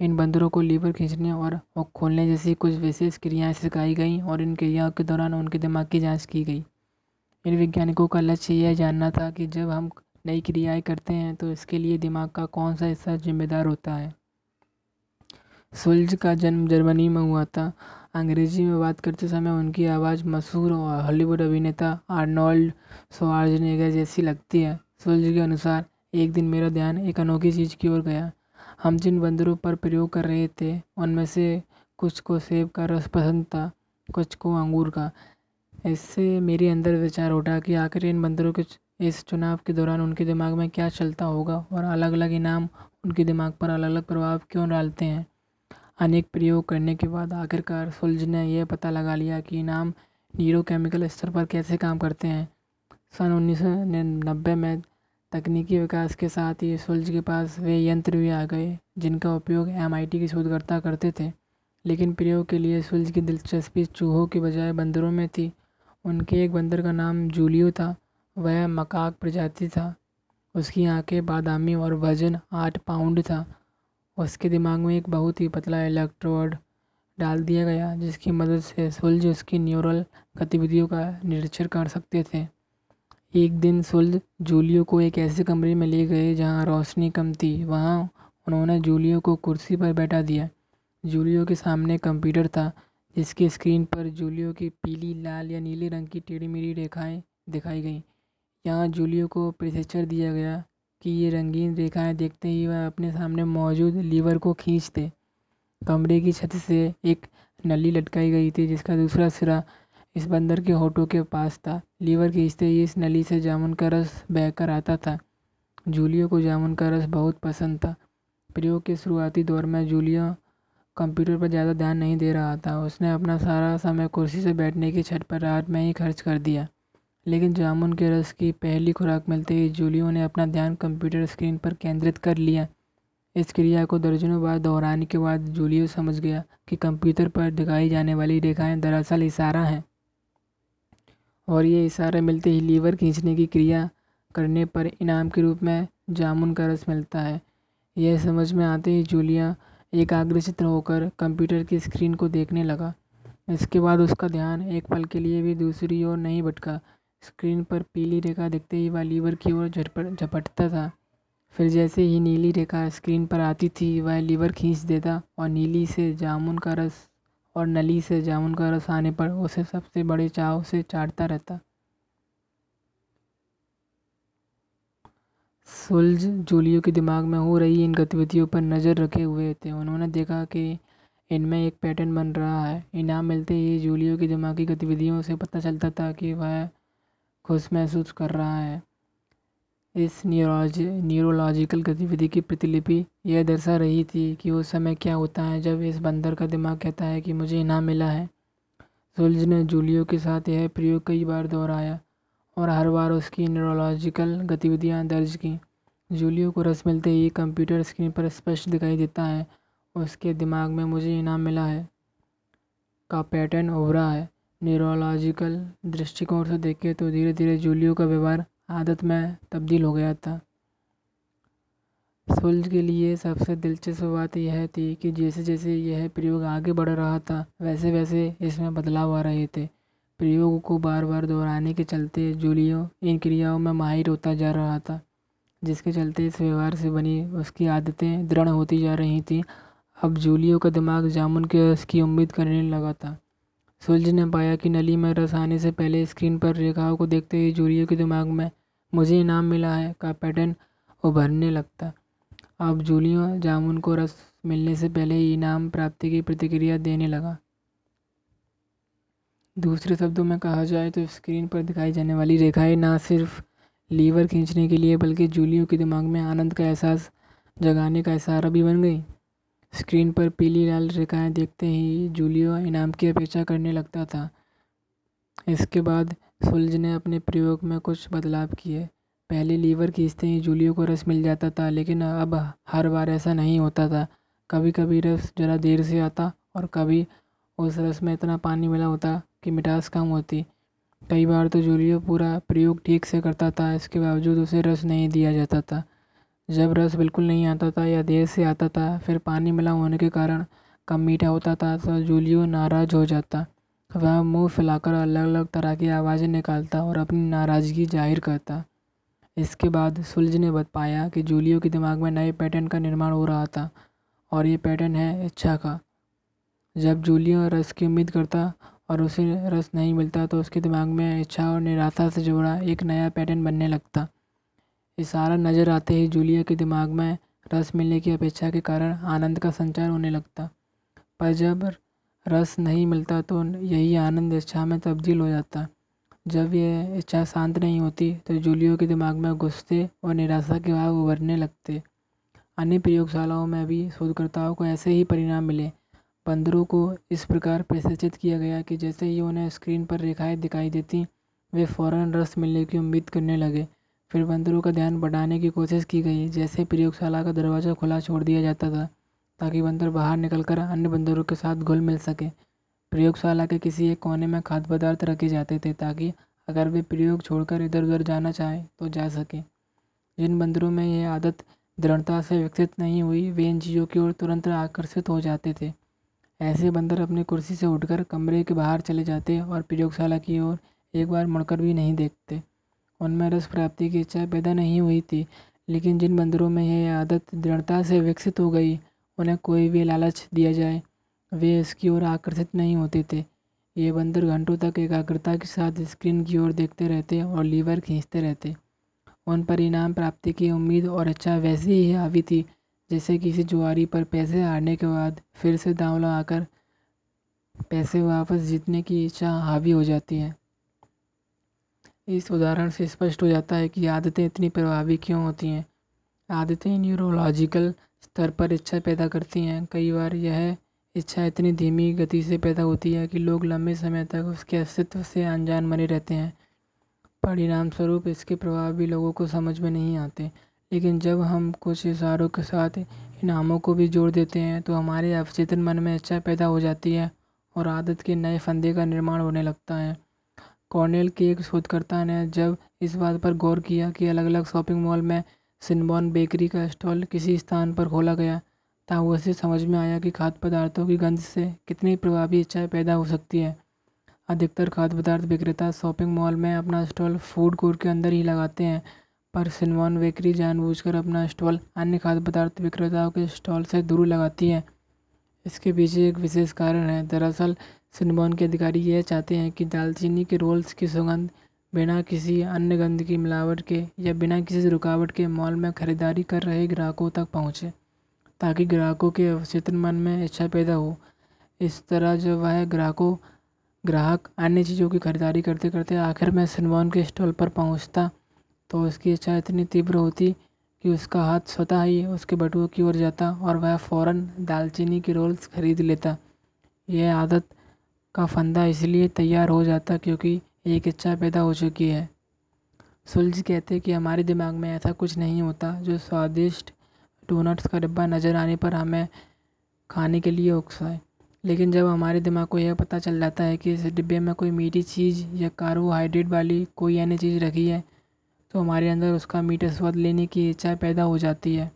इन बंदरों को लीवर खींचने और खोलने जैसी कुछ विशेष क्रियाएँ सिखाई गईं और इन क्रियाओं के दौरान उनके दिमाग की जाँच की गई। इन वैज्ञानिकों का लक्ष्य यह जानना था कि जब हम नई क्रियाएँ करते हैं तो इसके लिए दिमाग का कौन सा हिस्सा जिम्मेदार होता है? सुल्ज का जन्म जर्मनी में हुआ था। अंग्रेज़ी में बात करते समय उनकी आवाज़ मशहूर हॉलीवुड अभिनेता आर्नोल्ड स्वार्जनेगर जैसी लगती है। सुल्ज के अनुसार, एक दिन मेरा ध्यान एक अनोखी चीज़ की ओर गया। हम जिन बंदरों पर प्रयोग कर रहे थे, उनमें से कुछ को सेब का रस पसंद था, कुछ को अंगूर का। इससे मेरे अंदर विचार उठा कि आखिर इन बंदरों के इस चुनाव के दौरान उनके दिमाग में क्या चलता होगा और अलग अलग इनाम उनके दिमाग पर अलग अलग प्रभाव क्यों डालते हैं? अनेक प्रयोग करने के बाद आखिरकार सुलझ ने यह पता लगा लिया कि इनाम न्यूरोकेमिकल स्तर पर कैसे काम करते हैं। सन उन्नीस सौ नब्बे में तकनीकी विकास के साथ ही सुलझ के पास वे यंत्र भी आ गए, जिनका उपयोग एम के शोधकर्ता करते थे। लेकिन प्रयोग के लिए सुलझ की दिलचस्पी चूहों के बजाय बंदरों में थी। उनके एक बंदर का नाम जूलियो था। वह मकाक प्रजाति था। उसकी आँखें बादामी और वज़न आठ पाउंड था। उसके दिमाग में एक बहुत ही पतला इलेक्ट्रोड डाल दिया गया, जिसकी मदद से सुल्ज उसकी न्यूरल गतिविधियों का निरीक्षण कर सकते थे। एक दिन सुल्ज जूलियो को एक ऐसे कमरे में ले गए जहाँ रोशनी कम थी। वहाँ उन्होंने जूलियो को कुर्सी पर बैठा दिया। जूलियो के सामने कंप्यूटर था। जिसकी स्क्रीन पर जूलियो की पीली, लाल या नीले रंग की टेढ़ी मेढ़ी रेखाएँ दिखाई गईं। यहाँ जूलियो को प्रशिक्षण दिया गया कि ये रंगीन रेखाएँ देखते ही वह अपने सामने मौजूद लीवर को खींच दे कमरे की छत से एक नली लटकाई गई थी, जिसका दूसरा सिरा इस बंदर के होठों के पास था। लीवर खींचते ही इस नली से जामुन का रस बहकर आता था। जूलियो को जामुन का रस बहुत पसंद था। प्रयोग के शुरुआती दौर में जूलियो कंप्यूटर पर ज़्यादा ध्यान नहीं दे रहा था। उसने अपना सारा समय कुर्सी से बैठने की छत पर रात में ही खर्च कर दिया। लेकिन जामुन के रस की पहली खुराक मिलते ही जूलियो ने अपना ध्यान कंप्यूटर स्क्रीन पर केंद्रित कर लिया। इस क्रिया को दर्जनों बार दोहराने के बाद जूलियो समझ गया कि कंप्यूटर पर दिखाई जाने वाली रेखाएँ दरअसल इशारा हैं। और ये इशारे मिलते ही लीवर खींचने की क्रिया करने पर इनाम के रूप में जामुन का रस मिलता है। यह समझ में आते ही जूलिया एकाग्रचित्त होकर कंप्यूटर की स्क्रीन को देखने लगा। इसके बाद उसका ध्यान एक पल के लिए भी दूसरी ओर नहीं भटका। स्क्रीन पर पीली रेखा दिखते ही वह लीवर की ओर झटपट झपटता था। फिर जैसे ही नीली रेखा स्क्रीन पर आती थी, वह लीवर खींच देता और नीली से जामुन का रस और नली से जामुन का रस आने पर उसे सबसे बड़े चाव से चाटता रहता। सुल्ज जूलियो के दिमाग में हो रही इन गतिविधियों पर नज़र रखे हुए थे। उन्होंने देखा कि इनमें एक पैटर्न बन रहा है। इनाम मिलते ही जूलियो की दिमागी गतिविधियों से पता चलता था कि वह खुश महसूस कर रहा है। इस न्यूरोलॉजी, न्यूरोलॉजिकल गतिविधि की प्रतिलिपि यह दर्शा रही थी कि उस समय क्या होता है जब इस बंदर का दिमाग कहता है कि मुझे इनाम मिला है। सुलझ ने जूलियो के साथ यह प्रयोग कई बार दोहराया। और हर बार उसकी न्यूरोलॉजिकल गतिविधियाँ दर्ज की। जूलियो को रस मिलते ही कंप्यूटर स्क्रीन पर स्पष्ट दिखाई देता है। उसके दिमाग में मुझे इनाम मिला है। का पैटर्न उभरा है। न्यूरोलॉजिकल दृष्टिकोण से देखें तो धीरे धीरे जूलियो का व्यवहार आदत में तब्दील हो गया था। सुल्ज के लिए सबसे दिलचस्प बात यह थी कि जैसे जैसे यह प्रयोग आगे बढ़ रहा था वैसे वैसे इसमें बदलाव आ रहे थे। प्रयोग को बार बार दोहराने के चलते जूलियो, इन क्रियाओं में माहिर होता जा रहा था, जिसके चलते इस व्यवहार से बनी उसकी आदतें दृढ़ होती जा रही थीं। अब जूलियो का दिमाग जामुन के रस की उम्मीद करने लगा था। सुलझ ने पाया कि नली में रस आने से पहले स्क्रीन पर रेखाओं को देखते ही जूलियो के दिमाग में, मुझे इनाम मिला है का पैटर्न उभरने लगता। अब जूलियो जामुन को रस मिलने से पहले ही इनाम प्राप्ति की प्रतिक्रिया देने लगा। दूसरे शब्दों में कहा जाए तो स्क्रीन पर दिखाई जाने वाली रेखाएँ ना सिर्फ़ लीवर खींचने के लिए, बल्कि जूलियो के दिमाग में आनंद का एहसास जगाने का इशारा भी बन गई। स्क्रीन पर पीली लाल रेखाएँ देखते ही जूलियो इनाम की अपेक्षा करने लगता था। इसके बाद सुलझ ने अपने प्रयोग में कुछ बदलाव किए। पहले लीवर खींचते ही जूलियो को रस मिल जाता था, लेकिन अब हर बार ऐसा नहीं होता था। कभी कभी रस ज़रा देर से आता और कभी उस रस में इतना पानी मिला होता कि मिठास कम होती। कई बार तो जूलियो पूरा प्रयोग ठीक से करता था, इसके बावजूद उसे रस नहीं दिया जाता था। जब रस बिल्कुल नहीं आता था या देर से आता था, फिर पानी मिला होने के कारण कम मीठा होता था तो जूलियो नाराज़ हो जाता। वह मुँह फैलाकर अलग अलग तरह की आवाज़ें निकालता और अपनी नाराज़गी ज़ाहिर करता। इसके बाद सुलझ ने पाया कि जूलियो के दिमाग में नए पैटर्न का निर्माण हो रहा था, और ये पैटर्न है इच्छा का। जब जूलियो रस की उम्मीद करता और उसे रस नहीं मिलता तो उसके दिमाग में इच्छा और निराशा से जुड़ा एक नया पैटर्न बनने लगता। इशारा नज़र आते ही जूलिया के दिमाग में रस मिलने की अपेक्षा के कारण आनंद का संचार होने लगता। पर जब रस नहीं मिलता तो यही आनंद इच्छा में तब्दील हो जाता। जब यह इच्छा शांत नहीं होती तो जूलियो के दिमाग में गुस्से और निराशा के भाव उभरने लगते। अन्य प्रयोगशालाओं में भी शोधकर्ताओं को ऐसे ही परिणाम मिले बंदरों को इस प्रकार प्रशिक्षित किया गया कि जैसे ही उन्हें स्क्रीन पर रेखाएँ दिखाई देती, वे फ़ौरन रस मिलने की उम्मीद करने लगे। फिर बंदरों का ध्यान बढ़ाने की कोशिश की गई, जैसे प्रयोगशाला का दरवाज़ा खुला छोड़ दिया जाता था, ताकि बंदर बाहर निकलकर अन्य बंदरों के साथ घुल मिल सके। प्रयोगशाला के किसी एक कोने में खाद्य पदार्थ रखे जाते थे, ताकि अगर वे प्रयोग छोड़कर इधर उधर जाना चाहें तो जा सकें। जिन बंदरों में यह आदत दृढ़ता से विकसित नहीं हुई, वे इन चीज़ों की ओर तुरंत आकर्षित हो जाते थे। ऐसे बंदर अपनी कुर्सी से उठकर कमरे के बाहर चले जाते और प्रयोगशाला की ओर एक बार मुड़कर भी नहीं देखते। उनमें रस प्राप्ति की इच्छा पैदा नहीं हुई थी, लेकिन जिन बंदरों में यह आदत दृढ़ता से विकसित हो गई, उन्हें कोई भी लालच दिया जाए, वे इसकी ओर आकर्षित नहीं होते थे। ये बंदर घंटों तक एकाग्रता के साथ स्क्रीन की ओर देखते रहते और लीवर खींचते रहते। उन परिणाम प्राप्ति की उम्मीद और इच्छा वैसे ही हावी थी जैसे किसी जुआरी पर पैसे हारने के बाद फिर से दांव लगाकर पैसे वापस जीतने की इच्छा हावी हो जाती है। इस उदाहरण से स्पष्ट हो जाता है कि आदतें इतनी प्रभावी क्यों होती हैं? आदतें न्यूरोलॉजिकल स्तर पर इच्छा पैदा करती हैं। कई बार यह इच्छा इतनी धीमी गति से पैदा होती है कि लोग लंबे समय तक उसके अस्तित्व से अनजान बने रहते हैं। परिणाम स्वरूप इसके प्रभाव भी लोगों को समझ में नहीं आते। लेकिन जब हम कुछ इशारों के साथ इनामों को भी जोड़ देते हैं तो हमारे अवचेतन मन में इच्छा पैदा हो जाती है और आदत के नए फंदे का निर्माण होने लगता है। कॉर्नेल के एक शोधकर्ता ने जब इस बात पर गौर किया कि अलग अलग शॉपिंग मॉल में सिनबॉन बेकरी का स्टॉल किसी स्थान पर खोला गया, तब उसे समझ में आया कि खाद्य पदार्थों की गंध से कितनी प्रभावी इच्छाएँ पैदा हो सकती है। अधिकतर खाद्य पदार्थ विक्रेता शॉपिंग मॉल में अपना स्टॉल फ़ूड कोर्ट के अंदर ही लगाते हैं पर सिनमॉन बेकरी जानबूझकर अपना स्टॉल अन्य खाद्य पदार्थ विक्रेताओं के स्टॉल से दूर लगाती है। इसके पीछे एक विशेष कारण है। दरअसल सिनबॉन के अधिकारी यह चाहते हैं कि दालचीनी के रोल्स की सुगंध बिना किसी अन्य गंध की मिलावट के या बिना किसी रुकावट के मॉल में खरीदारी कर रहे ग्राहकों तक पहुँचे, ताकि ग्राहकों के अवचेतन मन में इच्छा पैदा हो। इस तरह जब वह ग्राहकों, ग्राहक अन्य चीज़ों की खरीदारी करते करते आखिर में सिनबॉन के स्टॉल पर पहुँचता तो उसकी इच्छा इतनी तीव्र होती कि उसका हाथ स्वतः ही उसके बटुओं की ओर जाता और वह फ़ौरन दालचीनी की रोल्स खरीद लेता। यह आदत का फंदा इसलिए तैयार हो जाता क्योंकि एक इच्छा पैदा हो चुकी है। सुल्ज कहते कि हमारे दिमाग में ऐसा कुछ नहीं होता जो स्वादिष्ट डोनट्स का डिब्बा नज़र आने पर हमें खाने के लिए उकसाए। लेकिन जब हमारे दिमाग को यह पता चल जाता है कि इस डिब्बे में कोई मीठी चीज़ या कार्बोहाइड्रेट वाली कोई अन्य चीज़ रखी है तो हमारे अंदर उसका मीठा स्वाद लेने की इच्छा पैदा हो जाती है।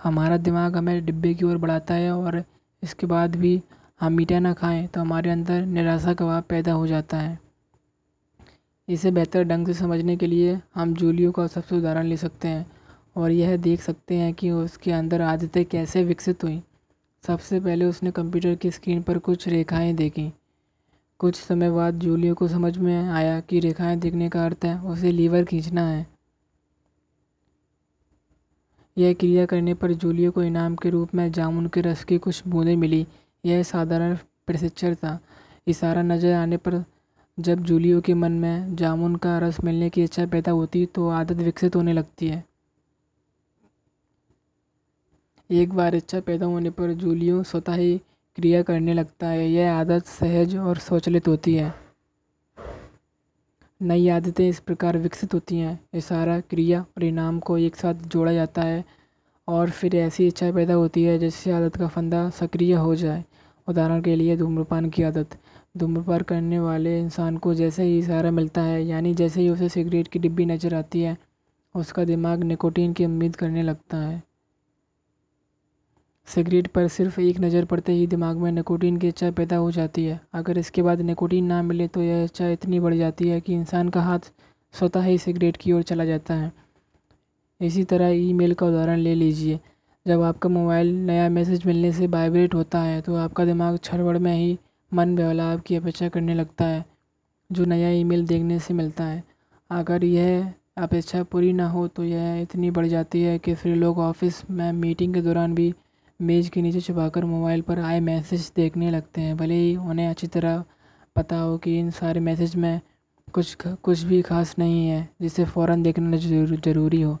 हमारा दिमाग हमें डिब्बे की ओर बढ़ाता है और इसके बाद भी हम मीठा ना खाएँ तो हमारे अंदर निराशा का भाव पैदा हो जाता है। इसे बेहतर ढंग से समझने के लिए हम जूलियो का सबसे उदाहरण ले सकते हैं और यह देख सकते हैं कि उसके अंदर आदतें कैसे विकसित हुई। सबसे पहले उसने कंप्यूटर की स्क्रीन पर कुछ रेखाएँ देखीं। कुछ समय बाद जूलियो को समझ में आया कि रेखाएँ दिखने का अर्थ है, उसे लीवर खींचना है। यह क्रिया करने पर जूलियो को इनाम के रूप में जामुन के रस की कुछ बूंदें मिली। यह साधारण प्रशिक्षण था। इशारा नज़र आने पर जब जूलियो के मन में जामुन का रस मिलने की इच्छा पैदा होती तो आदत विकसित होने लगती है। एक बार इच्छा पैदा होने पर जूलियो स्वतः ही क्रिया करने लगता है, यह आदत सहज और स्वचालित होती है। नई आदतें इस प्रकार विकसित होती हैं। इशारा क्रिया परिणाम को एक साथ जोड़ा जाता है और फिर ऐसी इच्छा पैदा होती है जिससे आदत का फंदा सक्रिय हो जाए। उदाहरण के लिए धूम्रपान की आदत। धूम्रपान करने वाले इंसान को जैसे ही इशारा मिलता है, यानी जैसे ही उसे सिगरेट की डिब्बी नज़र आती है, उसका दिमाग निकोटीन की उम्मीद करने लगता है। सिगरेट पर सिर्फ़ एक नज़र पड़ते ही दिमाग में निकोटीन की इच्छा पैदा हो जाती है। अगर इसके बाद निकोटीन ना मिले तो यह इच्छा इतनी बढ़ जाती है कि इंसान का हाथ स्वतः ही सिगरेट की ओर चला जाता है। इसी तरह ईमेल का उदाहरण ले लीजिए। जब आपका मोबाइल नया मैसेज मिलने से वाइब्रेट होता है तो आपका दिमाग क्षण में ही मन बहलाव की अपेक्षा करने लगता है, जो नया ईमेल देखने से मिलता है। अगर यह अपेक्षा पूरी ना हो तो यह इतनी बढ़ जाती है कि फिर लोग ऑफ़िस में मीटिंग के दौरान भी मेज़ के नीचे छुपाकर मोबाइल पर आए मैसेज देखने लगते हैं। भले ही उन्हें अच्छी तरह पता हो कि इन सारे मैसेज में कुछ कुछ भी खास नहीं है, जिसे फ़ौरन देखना ज़रूरी हो।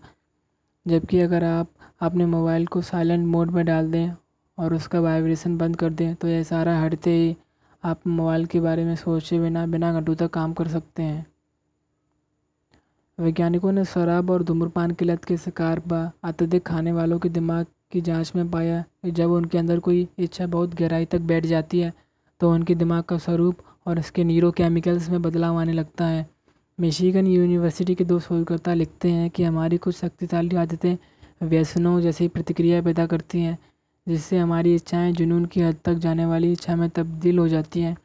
जबकि अगर आप अपने मोबाइल को साइलेंट मोड में डाल दें और उसका वाइब्रेशन बंद कर दें तो यह सारा हटते ही आप मोबाइल के बारे में सोचे बिना बिना घंटों तक काम कर सकते हैं। वैज्ञानिकों ने शराब और धूम्रपान की लत के शिकार व अत्यधिक खाने वालों के दिमाग की जाँच में पाया कि जब उनके अंदर कोई इच्छा बहुत गहराई तक बैठ जाती है तो उनके दिमाग का स्वरूप और इसके न्यूरोकेमिकल्स में बदलाव आने लगता है। मिशिगन यूनिवर्सिटी के दो शोधकर्ता लिखते हैं कि हमारी कुछ शक्तिशाली आदतें व्यसनों जैसी प्रतिक्रिया पैदा करती हैं, जिससे हमारी इच्छाएँ जुनून की हद तक जाने वाली इच्छा में तब्दील हो जाती हैं।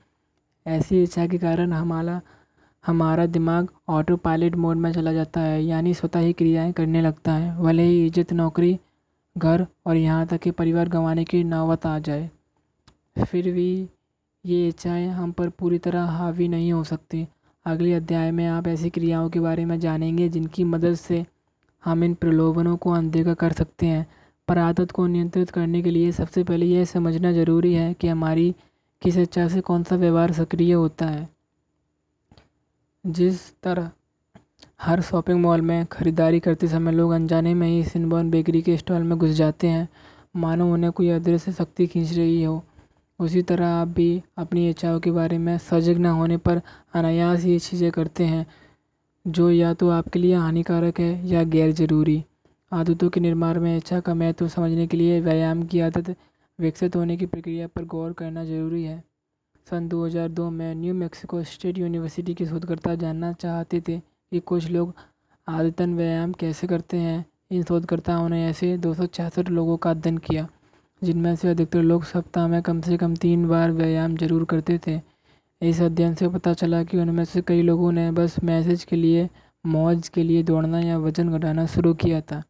ऐसी इच्छा के कारण हमारा हमारा दिमाग ऑटो पायलट मोड में चला जाता है, यानी स्वतः ही क्रियाएँ करने लगता है। भले ही इज़्ज़त नौकरी घर और यहाँ तक कि परिवार गंवाने की नौबत आ जाए। फिर भी ये इच्छाएँ हम पर पूरी तरह हावी नहीं हो सकती। अगले अध्याय में आप ऐसी क्रियाओं के बारे में जानेंगे जिनकी मदद से हम इन प्रलोभनों को अनदेखा कर सकते हैं। पर आदत को नियंत्रित करने के लिए सबसे पहले यह समझना ज़रूरी है कि हमारी किस इच्छा से कौन सा व्यवहार सक्रिय होता है। जिस तरह हर शॉपिंग मॉल में ख़रीदारी करते समय लोग अनजाने में ही सिनबॉर्न बेकरी के स्टॉल में घुस जाते हैं। मानो उन्हें कोई अदृश्य शक्ति खींच रही हो। उसी तरह आप भी अपनी इच्छाओं के बारे में सजग न होने पर अनायास ये चीज़ें करते हैं, जो या तो आपके लिए हानिकारक है या गैर ज़रूरी। आदतों के निर्माण में इच्छा का महत्व समझने के लिए व्यायाम की आदत विकसित होने की प्रक्रिया पर गौर करना ज़रूरी है। सन 2002 में न्यू मैक्सिको स्टेट यूनिवर्सिटी के शोधकर्ता जानना चाहते थे कि कुछ लोग आदतन व्यायाम कैसे करते हैं, इन शोधकर्ताओं ने ऐसे दो सौ छियासठ लोगों का अध्ययन किया, जिनमें से अधिकतर लोग सप्ताह में कम से कम तीन बार व्यायाम ज़रूर करते थे। इस अध्ययन से पता चला कि उनमें से कई लोगों ने बस मैसेज के लिए, मौज के लिए दौड़ना या वज़न घटाना शुरू किया था।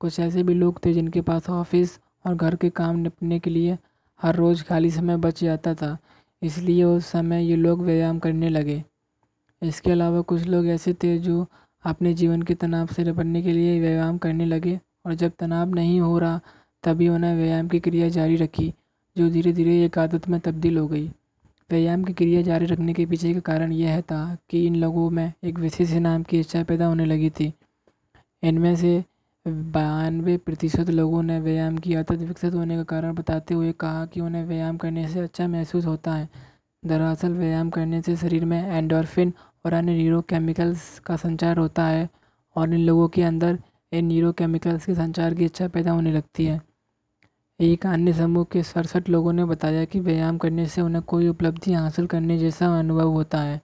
कुछ ऐसे भी लोग थे जिनके पास ऑफ़िस और घर के काम निपटने के लिए हर रोज़ खाली समय बच जाता था, इसलिए उस समय ये लोग व्यायाम करने लगे। इसके अलावा कुछ लोग ऐसे थे जो अपने जीवन के तनाव से निपटने के लिए व्यायाम करने लगे और जब तनाव नहीं हो रहा, तभी उन्हें व्यायाम की क्रिया जारी रखी, जो धीरे धीरे एक आदत में तब्दील हो गई। व्यायाम की क्रिया जारी रखने के पीछे का कारण यह था कि इन लोगों में एक विशेष इनाम की इच्छा पैदा होने लगी थी। इनमें से बानवे प्रतिशत लोगों ने व्यायाम की आदत विकसित होने का कारण बताते हुए कहा कि उन्हें व्यायाम करने से अच्छा महसूस होता है। दरअसल व्यायाम करने से शरीर में एंडोर्फिन और अन्य न्यूरोकेमिकल्स का संचार होता है और इन लोगों के अंदर इन न्यूरोकेमिकल्स के संचार की इच्छा पैदा होने लगती है। एक अन्य समूह के सड़सठ लोगों ने बताया कि व्यायाम करने से उन्हें कोई उपलब्धि हासिल करने जैसा अनुभव होता है।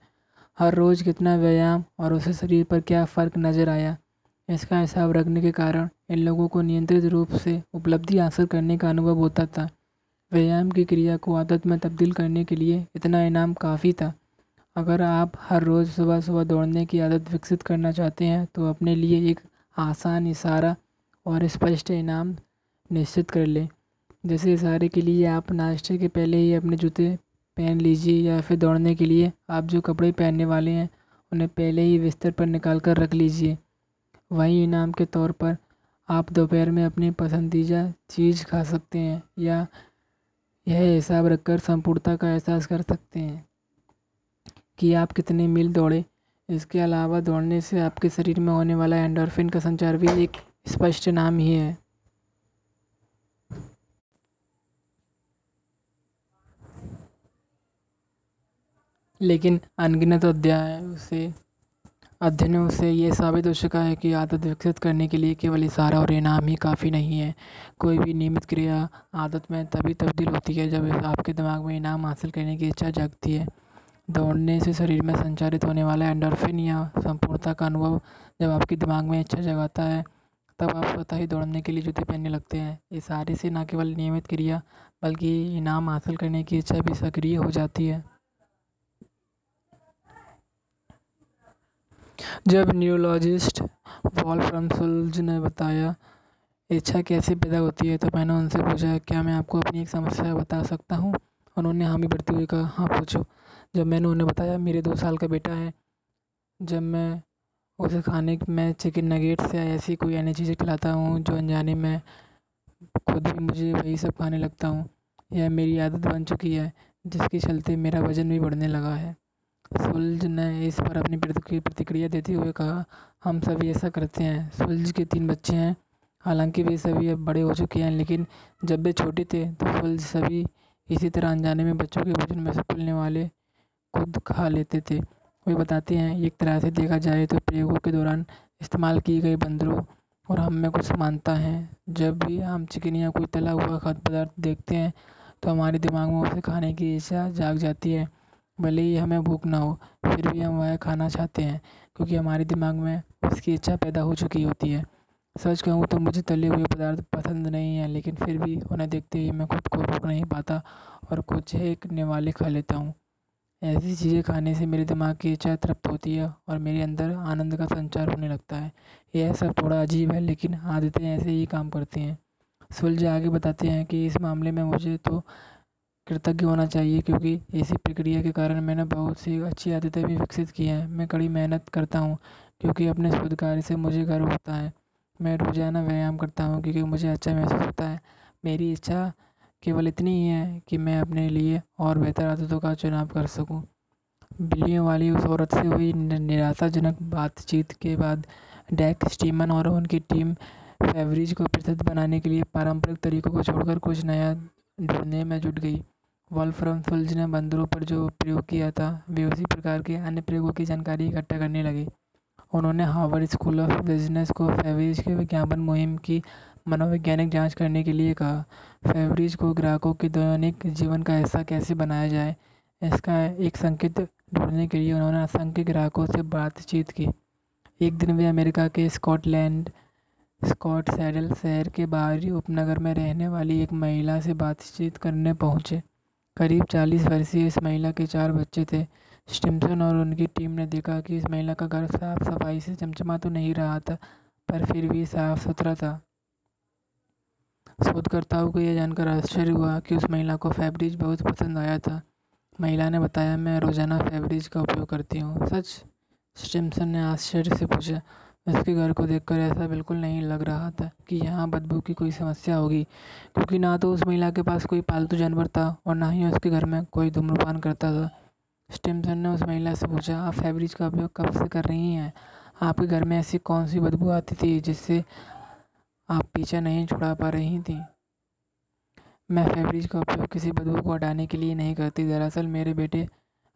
हर रोज़ कितना व्यायाम और उसे शरीर पर क्या फ़र्क नज़र आया, इसका हिसाब रखने के कारण इन लोगों को नियंत्रित रूप से उपलब्धि हासिल करने का अनुभव होता था। व्यायाम की क्रिया को आदत में तब्दील करने के लिए इतना इनाम काफ़ी था। अगर आप हर रोज़ सुबह सुबह दौड़ने की आदत विकसित करना चाहते हैं तो अपने लिए एक आसान इशारा और स्पष्ट इनाम निश्चित कर लें। जैसे इशारे के लिए आप नाश्ते के पहले ही अपने जूते पहन लीजिए या फिर दौड़ने के लिए आप जो कपड़े पहनने वाले हैं, उन्हें पहले ही बिस्तर पर निकाल कर रख लीजिए। वहीं इनाम के तौर पर आप दोपहर में अपनी पसंदीदा चीज़ खा सकते हैं या यह हिसाब रखकर संपूर्णता का एहसास कर सकते हैं। कि आप कितने मील दौड़े। इसके अलावा दौड़ने से आपके शरीर में होने वाला एंडोर्फिन का संचार भी एक स्पष्ट नाम ही है। लेकिन अनगिनत अध्याय से, अध्ययनों से ये साबित हो चुका है कि आदत विकसित करने के लिए केवल इशारा और इनाम ही काफ़ी नहीं है। कोई भी नियमित क्रिया आदत में तभी तब्दील होती है जब आपके दिमाग में इनाम हासिल करने की इच्छा जागती है। दौड़ने से शरीर में संचारित होने वाला एंडोर्फिन या संपूर्णता का अनुभव जब आपके दिमाग में इच्छा जगाता है, तब आप स्वतः ही दौड़ने के लिए जूते पहनने लगते हैं। ये इशारे से न केवल नियमित क्रिया, बल्कि इनाम हासिल करने की इच्छा भी सक्रिय हो जाती है। जब न्यूरोलॉजिस्ट वॉल्फ्राम सुल्ज ने बताया, इच्छा कैसे पैदा होती है? तो मैंने उनसे पूछा, क्या मैं आपको अपनी एक समस्या बता सकता हूँ? उन्होंने हामी भरते हुए कहा हाँ पूछो। जब मैंने उन्हें बताया, मेरे दो साल का बेटा है। जब मैं उसे खाने में चिकन नगेट्स या ऐसी कोई अन्य चीज़ें खिलाता हूँ, जो अनजाने में खुद भी मुझे वही सब खाने लगता हूँ, यह मेरी आदत बन चुकी है, जिसके चलते मेरा वज़न भी बढ़ने लगा है। सुल्ज ने इस पर अपनी प्रतिक्रिया देते हुए कहा, हम सभी ऐसा करते हैं। सुल्ज के तीन बच्चे हैं। हालाँकि वे सभी अब बड़े हो चुके हैं, लेकिन जब वे छोटे थे तो सुल्ज सभी इसी तरह अनजाने में बच्चों के भोजन में से खुलने वाले खुद खा लेते थे। वे बताते हैं, एक तरह से देखा जाए तो प्रयोगों के दौरान इस्तेमाल किए गए बंदरों और हम में कुछ समानता है। जब भी हम चिकन या कोई तला हुआ खाद्य पदार्थ देखते हैं तो हमारे दिमाग में उसे खाने की इच्छा जाग जाती है। भले ही हमें भूख ना हो, फिर भी हम वह खाना चाहते हैं, क्योंकि हमारे दिमाग में उसकी इच्छा पैदा हो चुकी होती है। सच कहूँ तो मुझे तले हुए पदार्थ पसंद नहीं है, लेकिन फिर भी उन्हें देखते ही मैं खुद को रोक नहीं पाता और कुछ एक निवाले खा लेता हूँ। ऐसी चीज़ें खाने से मेरे दिमाग की इच्छा तृप्त होती है और मेरे अंदर आनंद का संचार होने लगता है। यह सब थोड़ा अजीब है, लेकिन आदतें ऐसे ही काम करती हैं। सुलझ आगे बताते हैं कि इस मामले में मुझे तो कृतज्ञ होना चाहिए, क्योंकि इसी प्रक्रिया के कारण मैंने बहुत सी अच्छी आदतें भी विकसित की हैं। मैं कड़ी मेहनत करता हूँ, क्योंकि अपने शोध कार्य से मुझे गर्व होता है। मैं रोज़ाना व्यायाम करता हूँ, क्योंकि मुझे अच्छा महसूस होता है। मेरी इच्छा केवल इतनी ही है कि मैं अपने लिए और बेहतर आदतों का चुनाव कर सकूँ। बिल्लियों वाली उस औरत से हुई निराशाजनक बातचीत के बाद डैक, स्टीमन और उनकी टीम फेवरेज को प्रसिद्ध बनाने के लिए पारंपरिक तरीकों को छोड़कर कुछ नया ढूँढने में जुट गई। वॉल्फ्राम फुल्ज ने बंदरों पर जो प्रयोग किया था, वे उसी प्रकार के अन्य प्रयोगों की जानकारी इकट्ठा करने लगे। उन्होंने हार्वर्ड स्कूल ऑफ़ बिज़नेस को फेवरेज के विज्ञापन मुहिम की मनोवैज्ञानिक जाँच करने के लिए कहा। फेवरेज को ग्राहकों के दैनिक जीवन का हिस्सा कैसे बनाया जाए, इसका एक संकेत ढूँढने के लिए उन्होंने असंख्य ग्राहकों से बातचीत की। एक दिन वे अमेरिका के स्कॉटलैंड स्कॉट सैडल शहर के बाहरी उपनगर में रहने वाली एक महिला से बातचीत करने पहुँचे। करीब चालीस वर्षीय इस महिला के चार बच्चे थे। स्टिम्सन और उनकी टीम ने देखा कि इस महिला का घर साफ़ सफ़ाई से चमचमा तो नहीं रहा था, पर फिर भी साफ़ सुथरा था। शोधकर्ताओं को यह जानकर आश्चर्य हुआ कि उस महिला को फैब्रिज बहुत पसंद आया था। महिला ने बताया, मैं रोज़ाना फैब्रिज का उपयोग करती हूँ। सच? स्टिम्सन ने आश्चर्य से पूछा। उसके घर को देखकर ऐसा बिल्कुल नहीं लग रहा था कि यहाँ बदबू की कोई समस्या होगी, क्योंकि ना तो उस महिला के पास कोई पालतू जानवर था और ना ही उसके घर में कोई धूम्रपान करता था। स्टिम्सन ने उस महिला से पूछा, आप फैब्रिज का उपयोग कब से कर रही हैं? आपके घर में ऐसी कौन सी बदबू आती थी जिससे आप पीछा नहीं छुड़ा पा रही थी। मैं फैब्रिज का उपयोग किसी बदबू को हटाने के लिए नहीं करती। दरअसल मेरे बेटे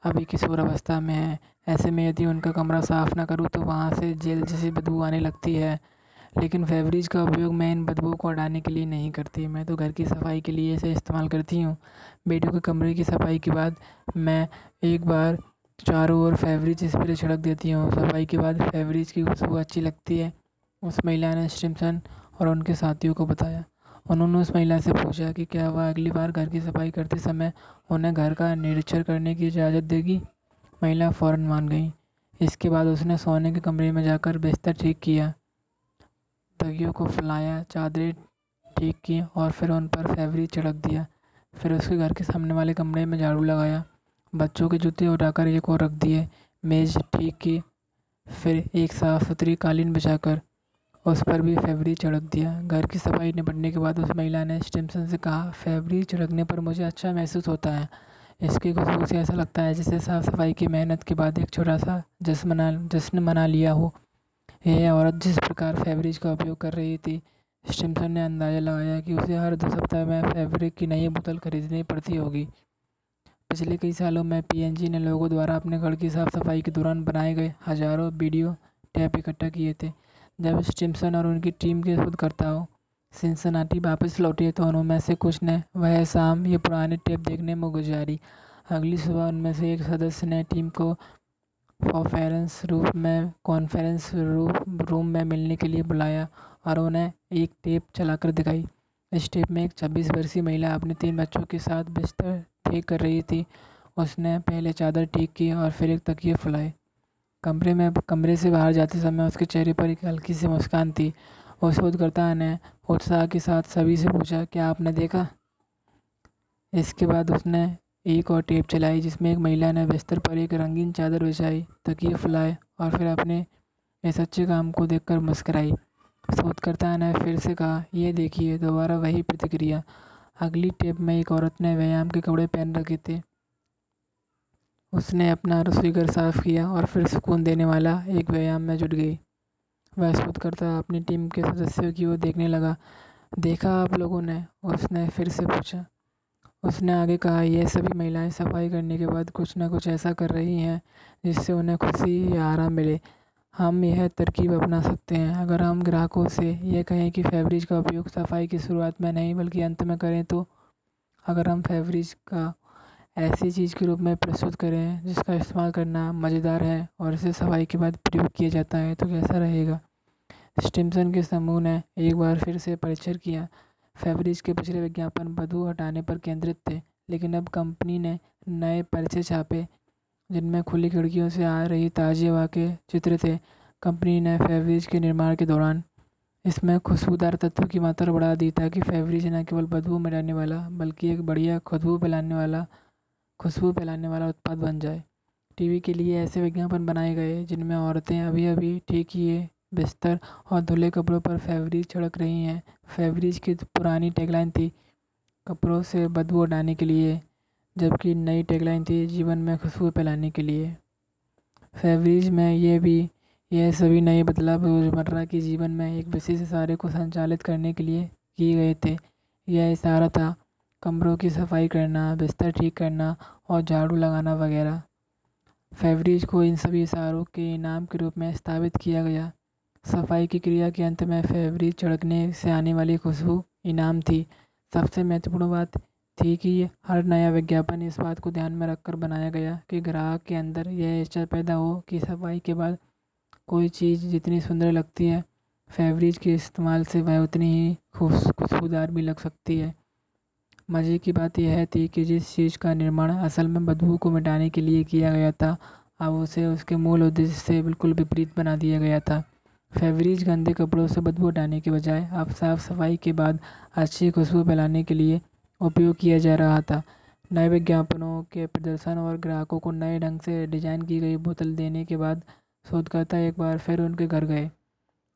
अभी किशोर अवस्था में हैं। ऐसे में यदि उनका कमरा साफ़ ना करूँ तो वहाँ से जेल जैसी बदबू आने लगती है। लेकिन फैब्रिज का उपयोग मैं इन बदबू को हटाने के लिए नहीं करती। मैं तो घर की सफ़ाई के लिए इसे इस्तेमाल करती हूँ। बेटों के कमरे की सफ़ाई के बाद मैं एक बार चारों ओर फैब्रिज स्प्रे छिड़क देती हूँ। सफ़ाई के बाद फैब्रिज की खुशबू अच्छी लगती है। उस महिला ने स्टिम्सन और उनके साथियों को बताया। उन्होंने उस महिला से पूछा कि क्या वह अगली बार घर की सफ़ाई करते समय उन्हें घर का निरीक्षण करने की इजाज़त देगी? महिला फ़ौरन मान गई। इसके बाद उसने सोने के कमरे में जाकर बिस्तर ठीक किया। तकियों को फैलाया, चादरें ठीक की और फिर उन पर फैब्रिक छिड़क दिया। फिर उसके घर के सामने वाले कमरे में झाड़ू लगाया। बच्चों के जूते उठाकर एक और रख दिए। मेज़ ठीक की। फिर एक साफ़ सुथरी कालीन बिछाकर उस पर भी फैब्रिक छिड़क दिया। घर की सफ़ाई निपटने के बाद उस महिला ने स्टिम्सन से कहा फैब्रिक छिड़कने पर मुझे अच्छा महसूस होता है। इसकी खुशबू से ऐसा लगता है जैसे साफ़ सफ़ाई की मेहनत के बाद एक छोटा सा जश्न मना जश्न मना लिया हो। यह औरत जिस प्रकार फैब्रिज का उपयोग कर रही थी, स्टिम्सन ने अंदाज़ा लगाया कि उसे हर दो सप्ताह में फैब्रिक की नई बोतल खरीदनी पड़ती होगी। पिछले कई सालों में पीएनजी ने लोगों द्वारा अपने घर की साफ़ सफ़ाई के दौरान बनाए गए हज़ारों वीडियो टैप इकट्ठा किए थे। जब स्टिम्सन और उनकी टीम के शोधकर्ताओं सिंसनाटी वापस लौटे तो उनमें से कुछ ने वह शाम ये पुराने टेप देखने में गुजारी। अगली सुबह उनमें से एक सदस्य ने टीम को कॉन्फ्रेंस रूम में, कॉन्फ्रेंस रूप, रूम में मिलने के लिए बुलाया और उन्हें एक टेप चलाकर दिखाई। इस टेप में एक छब्बीस वर्षीय महिला अपने तीन बच्चों के साथ बिस्तर ठीक कर रही थी। उसने पहले चादर ठीक की और फिर एक तकिए फुलाए। कमरे में, कमरे से बाहर जाते समय उसके चेहरे पर एक हल्की सी मुस्कान थी। उस शोधकर्ता ने उत्साह के साथ सभी से पूछा, क्या आपने देखा? इसके बाद उसने एक और टेप चलाई, जिसमें एक महिला ने बिस्तर पर एक रंगीन चादर बिछाई, तकिए फुलाए और फिर अपने इस अच्छे काम को देखकर मुस्कराई। शोधकर्ता ने फिर से कहा यह देखिए, दोबारा वही प्रतिक्रिया। अगली टेप में एक औरत ने व्यायाम के कपड़े पहन रखे थे। उसने अपना रसोई घर साफ़ किया और फिर सुकून देने वाला एक व्यायाम में जुट गई। वह शोधकर्ता अपनी टीम के सदस्यों की ओर देखने लगा। देखा आप लोगों ने? उसने फिर से पूछा। उसने आगे कहा यह सभी महिलाएँ सफ़ाई करने के बाद कुछ ना कुछ ऐसा कर रही हैं जिससे उन्हें खुशी या आराम मिले। हम यह तरकीब अपना सकते हैं। अगर हम ग्राहकों से यह कहें कि फैब्रिज का उपयोग सफ़ाई की शुरुआत में नहीं, बल्कि अंत में करें तो? अगर हम फैब्रिज का ऐसी चीज़ के रूप में प्रस्तुत करें जिसका इस्तेमाल करना मज़ेदार है और इसे सफ़ाई के बाद प्रयोग किया जाता है तो कैसा रहेगा? स्टिम्सन के समूह ने एक बार फिर से परीक्षण किया। फैब्रिज के पिछले विज्ञापन बदबू हटाने पर केंद्रित थे, लेकिन अब कंपनी ने नए परिचय छापे, जिनमें खुली खिड़कियों से आ रही ताज़ी हवा के चित्र थे। कंपनी ने फैब्रिज के निर्माण के दौरान इसमें खुशबूदार तत्व की मात्रा बढ़ा दी ताकि फैब्रिज न केवल बदबू मिटाने वाला, बल्कि एक बढ़िया खुशबू फैलाने वाला खुशबू फैलाने वाला उत्पाद बन जाए। टीवी के लिए ऐसे विज्ञापन बनाए गए, जिनमें औरतें अभी अभी ठीक किए बिस्तर और धुले कपड़ों पर फैब्रिक छिड़क रही हैं। फैब्रिज की पुरानी टैगलाइन थी कपड़ों से बदबू हटाने के लिए, जबकि नई टैगलाइन थी जीवन में खुशबू फैलाने के लिए। फैब्रिज में ये भी यह सभी नए बदलाव रोज़मर्रा के जीवन में एक विशेष इशारे को संचालित करने के लिए किए गए थे। यह इशारा था कमरों की सफ़ाई करना, बिस्तर ठीक करना और झाड़ू लगाना वगैरह। फेवरीज को इन सभी इशारों के इनाम के रूप में स्थापित किया गया। सफ़ाई की क्रिया के अंत में फेवरीज छिड़कने से आने वाली खुशबू, इनाम थी। सबसे महत्वपूर्ण बात थी कि हर नया विज्ञापन इस बात को ध्यान में रखकर बनाया गया कि ग्राहक के अंदर यह इच्छा पैदा हो कि सफ़ाई के बाद कोई चीज़ जितनी सुंदर लगती है, फेवरेज के इस्तेमाल से वह उतनी ही खुश खुशबूदार भी लग सकती है। मज़े की बात यह थी कि जिस चीज़ का निर्माण असल में बदबू को मिटाने के लिए किया गया था, अब उसे उसके मूल उद्देश्य से बिल्कुल विपरीत बना दिया गया था। फेवरीज गंदे कपड़ों से बदबू हटाने के बजाय अब साफ़ सफ़ाई के बाद अच्छी खुशबू फैलाने के लिए उपयोग किया जा रहा था। नए विज्ञापनों के प्रदर्शन और ग्राहकों को नए ढंग से डिज़ाइन की गई बोतल देने के बाद शोधकर्ता एक बार फिर उनके घर गए।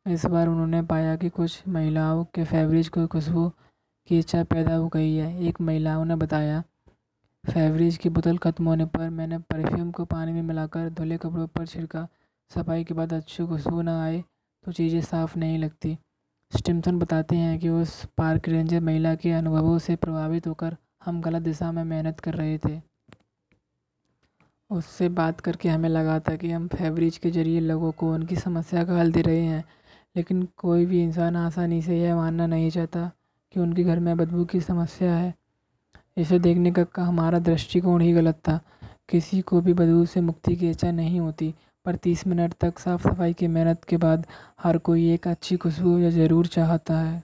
इस बार उन्होंने पाया कि कुछ महिलाओं के फेवरेज को खुशबू की इच्छा पैदा हो गई है। एक महिलाओं ने बताया, फेवरेज की बोतल ख़त्म होने पर मैंने परफ्यूम को पानी में मिलाकर धुले कपड़ों पर छिड़का। सफ़ाई के बाद अच्छी खुशबू ना आए तो चीज़ें साफ़ नहीं लगती। स्टिमसन बताते हैं कि उस पार्क रेंजर महिला के अनुभवों से प्रभावित होकर हम गलत दिशा में मेहनत कर रहे थे। उससे बात करके हमें लगा था कि हम फेवरेज के ज़रिए लोगों को उनकी समस्या का हल दे रहे हैं, लेकिन कोई भी इंसान आसानी से यह मानना नहीं चाहता कि उनके घर में बदबू की समस्या है। इसे देखने का हमारा दृष्टिकोण ही गलत था। किसी को भी बदबू से मुक्ति की इच्छा नहीं होती, पर तीस मिनट तक साफ़ सफ़ाई की मेहनत के बाद हर कोई एक अच्छी खुशबू या ज़रूर चाहता है।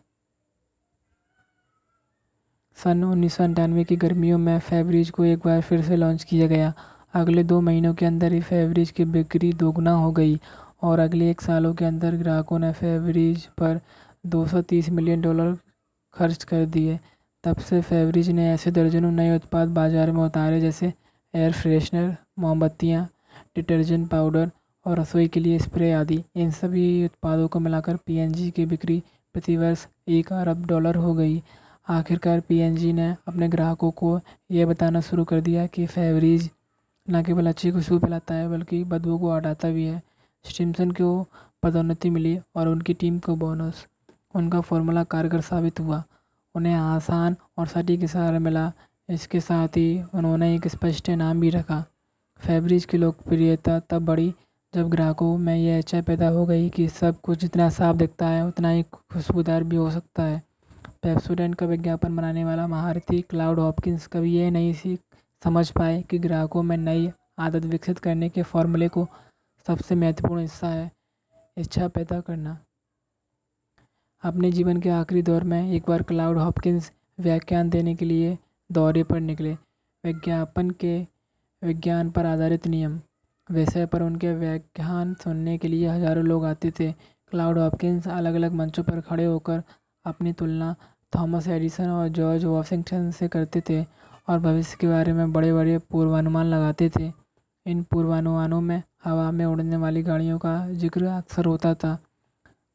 सन उन्नीस सौ अंठानवे की गर्मियों में फेवरेज को एक बार फिर से लॉन्च किया गया। अगले दो महीनों के अंदर ही फेवरेज की बिक्री दोगुना हो गई और अगले एक सालों के अंदर ग्राहकों ने फेवरेज पर 230 मिलियन डॉलर खर्च कर दिए। तब से फेवरेज ने ऐसे दर्जनों नए उत्पाद बाज़ार में उतारे, जैसे एयर फ्रेशनर मोमबत्तियाँ डिटर्जेंट पाउडर और रसोई के लिए स्प्रे आदि। इन सभी उत्पादों को मिलाकर पीएनजी की बिक्री प्रतिवर्ष एक अरब डॉलर हो गई। आखिरकार पीएनजी ने अपने ग्राहकों को यह बताना शुरू कर दिया कि फेवरेज न केवल अच्छी खुशबू फैलाता है, बल्कि बदबू को हटाता भी है। स्टिमसन को पदोन्नति मिली और उनकी टीम को बोनस उनका फॉर्मूला कारगर साबित हुआ। उन्हें आसान और सटीक इशारा मिला। इसके साथ ही उन्होंने एक स्पष्ट नाम भी रखा। फेवरेज की लोकप्रियता तब बढ़ी जब ग्राहकों में यह इच्छा पैदा हो गई कि सब कुछ जितना साफ़ दिखता है, उतना ही खुशबूदार भी हो सकता है। पेप्सोडेंट का विज्ञापन बनाने वाला महारथी क्लाउड हॉपकिंस कभी यह नहीं सीख समझ पाए कि ग्राहकों में नई आदत विकसित करने के फॉर्मूले को सबसे महत्वपूर्ण हिस्सा है। इच्छा पैदा करना। अपने जीवन के आखिरी दौर में एक बार क्लाउड हॉपकिंस व्याख्यान देने के लिए दौरे पर निकले। विज्ञापन के विज्ञान पर आधारित नियम। विषय पर उनके व्याख्यान सुनने के लिए हज़ारों लोग आते थे। क्लाउड हॉपकिंस अलग अलग मंचों पर खड़े होकर अपनी तुलना थॉमस एडिसन और जॉर्ज वॉशिंगटन से करते थे और भविष्य के बारे में बड़े बड़े पूर्वानुमान लगाते थे। इन पूर्वानुमानों में हवा में उड़ने वाली गाड़ियों का ज़िक्र अक्सर होता था।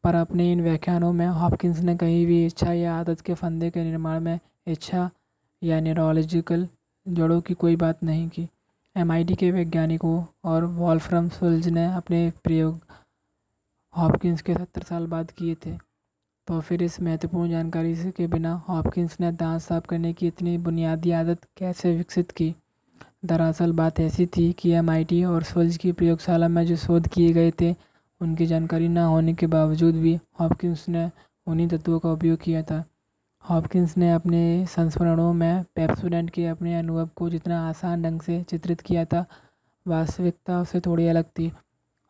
पर अपने इन व्याख्यानों में हॉपकिंस ने कहीं भी इच्छा या आदत के फंदे के निर्माण में इच्छा या न्यूरोलॉजिकल जड़ों की कोई बात नहीं की। एमआईटी के वैज्ञानिकों और वॉल्फ्रम सुल्ज ने अपने प्रयोग हॉपकिंस के सत्तर साल बाद किए थे। तो फिर इस महत्वपूर्ण जानकारी के बिना हॉपकिंस ने दांत साफ़ करने की इतनी बुनियादी आदत कैसे विकसित की? दरअसल बात ऐसी थी कि एमआईटी और सोल्ज की प्रयोगशाला में जो शोध किए गए थे उनकी जानकारी न होने के बावजूद भी हॉपकिंस ने उन्हीं तत्वों का उपयोग किया था। हॉपकिंस ने अपने संस्मरणों में पेप्सोडेंट के अपने अनुभव को जितना आसान ढंग से चित्रित किया था, वास्तविकता उससे थोड़ी अलग थी।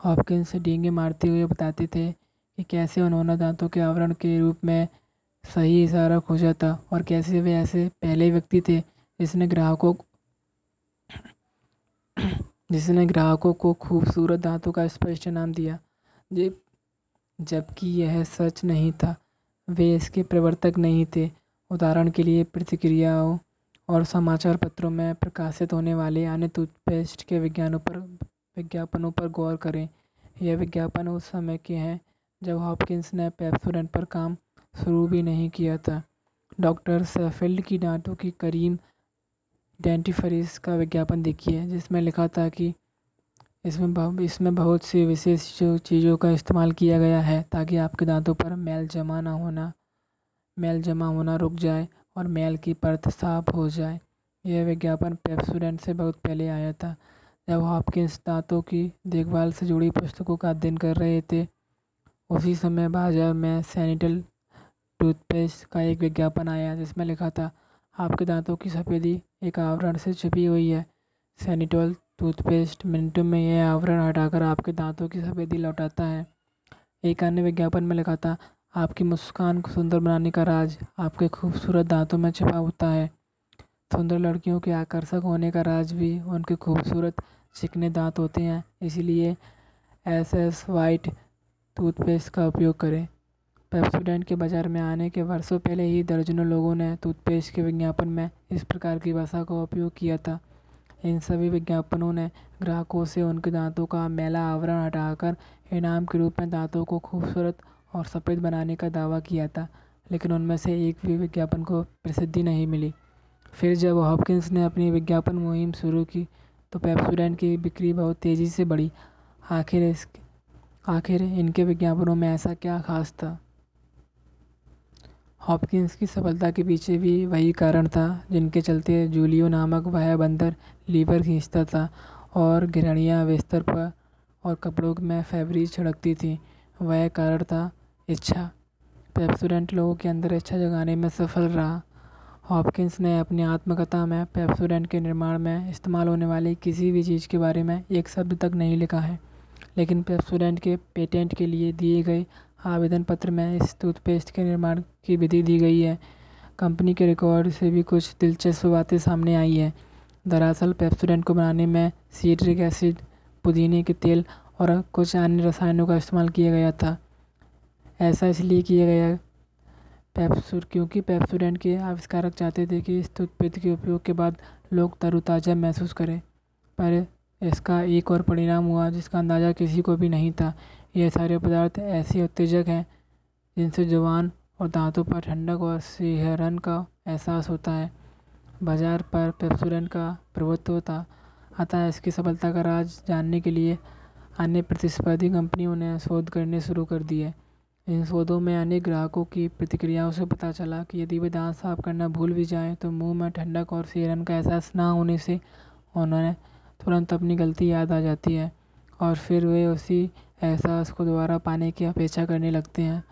हॉपकिंस डींगे मारते हुए बताते थे कि कैसे उन्होंने दांतों के आवरण के रूप में सही इशारा खोजा था और कैसे वे ऐसे पहले व्यक्ति थे जिसने ग्राहकों जिसने ग्राहकों को खूबसूरत दांतों का स्पष्ट नाम दिया। जबकि यह सच नहीं था। वे इसके प्रवर्तक नहीं थे। उदाहरण के लिए प्रतिक्रियाओं और समाचार पत्रों में प्रकाशित होने वाले अन्य टूथपेस्ट के विज्ञानों पर, विज्ञापनों पर गौर करें। यह विज्ञापन उस समय के हैं जब हॉपकिंस ने पेप्सोडेंट पर काम शुरू भी नहीं किया था। डॉक्टर सेफील्ड की दांतों की करीम डेंटिफरीज का विज्ञापन देखिए, जिसमें लिखा था कि इसमें इसमें बहुत सी विशेष चीज़ों का इस्तेमाल किया गया है ताकि आपके दांतों पर मैल जमा ना होना, मैल जमा होना रुक जाए और मैल की परत साफ़ हो जाए। यह विज्ञापन पेप्सोडेंट से बहुत पहले आया था, जब हॉपकिंस दांतों की देखभाल से जुड़ी पुस्तकों का अध्ययन कर रहे थे। उसी समय बाज़ार में सैनिटल टूथपेस्ट का एक विज्ञापन आया जिसमें लिखा था, आपके दांतों की सफ़ेदी एक आवरण से छुपी हुई है, सैनिटोल टूथपेस्ट मिनटों में यह आवरण हटाकर आपके दांतों की सफ़ेदी लौटाता है। एक अन्य विज्ञापन में लिखा था, आपकी मुस्कान को सुंदर बनाने का राज आपके खूबसूरत दांतों में छिपा होता है। सुंदर लड़कियों के आकर्षक होने का राज भी उनके खूबसूरत चिकने दांत होते हैं। इसीलिए एस एस वाइट टूथपेस्ट का उपयोग करें। पेप्सोडेंट के बाज़ार में आने के वर्षों पहले ही दर्जनों लोगों ने टूथपेस्ट के विज्ञापन में इस प्रकार की भाषा का उपयोग किया था। इन सभी विज्ञापनों ने ग्राहकों से उनके दांतों का मैला आवरण हटाकर इनाम के रूप में दांतों को खूबसूरत और सफ़ेद बनाने का दावा किया था, लेकिन उनमें से एक भी विज्ञापन को प्रसिद्धि नहीं मिली। फिर जब हॉपकिंस ने अपनी विज्ञापन मुहिम शुरू की तो पेप्सोडेंट की बिक्री बहुत तेज़ी से बढ़ी। आखिर इस आखिर इनके विज्ञापनों में ऐसा क्या खास था? हॉपकिंस की सफलता के पीछे भी वही कारण था, जिनके चलते जूलियो नामक वह बंदर लीवर खींचता था और घिरणियाँ बिस्तर पर और कपड़ों में फैब्रिज छिड़कती थी। वह कारण था इच्छा। पेप्सोडेंट लोगों के अंदर इच्छा जगाने में सफल रहा। हॉपकिंस ने अपनी आत्मकथा में पेप्सोडेंट के निर्माण में इस्तेमाल होने वाली किसी भी चीज़ के बारे में एक शब्द तक नहीं लिखा है, लेकिन पेप्सोडेंट के पेटेंट के लिए दिए गए आवेदन पत्र में इस टूथपेस्ट के निर्माण की विधि दी गई है। कंपनी के रिकॉर्ड से भी कुछ दिलचस्प बातें सामने आई हैं। दरअसल, पेप्सोडेंट को बनाने में सीट्रिक एसिड, पुदीने के तेल और कुछ अन्य रसायनों का इस्तेमाल किया गया था। ऐसा इसलिए किया गया पेप्सुर क्योंकि पेप्सोडेंट के आविष्कारक चाहते थे कि इस टूथपेस्ट के उपयोग के बाद लोग तरोताज़ा महसूस करें, पर इसका एक और परिणाम हुआ जिसका अंदाज़ा किसी को भी नहीं था। ये सारे पदार्थ ऐसे उत्तेजक हैं, जिनसे ज़ुबान और दांतों पर ठंडक और सिहरन का एहसास होता है। बाज़ार पर पेप्सोडेंट का प्रभुत्व था अतः इसकी सफलता का राज जानने के लिए अन्य प्रतिस्पर्धी कंपनियों ने शोध करने शुरू कर दिए। इन शोधों में अनेक ग्राहकों की प्रतिक्रियाओं से पता चला कि यदि वे दांत साफ़ करना भूल भी जाएँ तो मुँह में ठंडक और सिहरन का एहसास ना होने से उन्होंने तुरंत अपनी गलती याद आ जाती है, और फिर वे उसी एहसास को दोबारा पाने की अपेक्षा करने लगते हैं।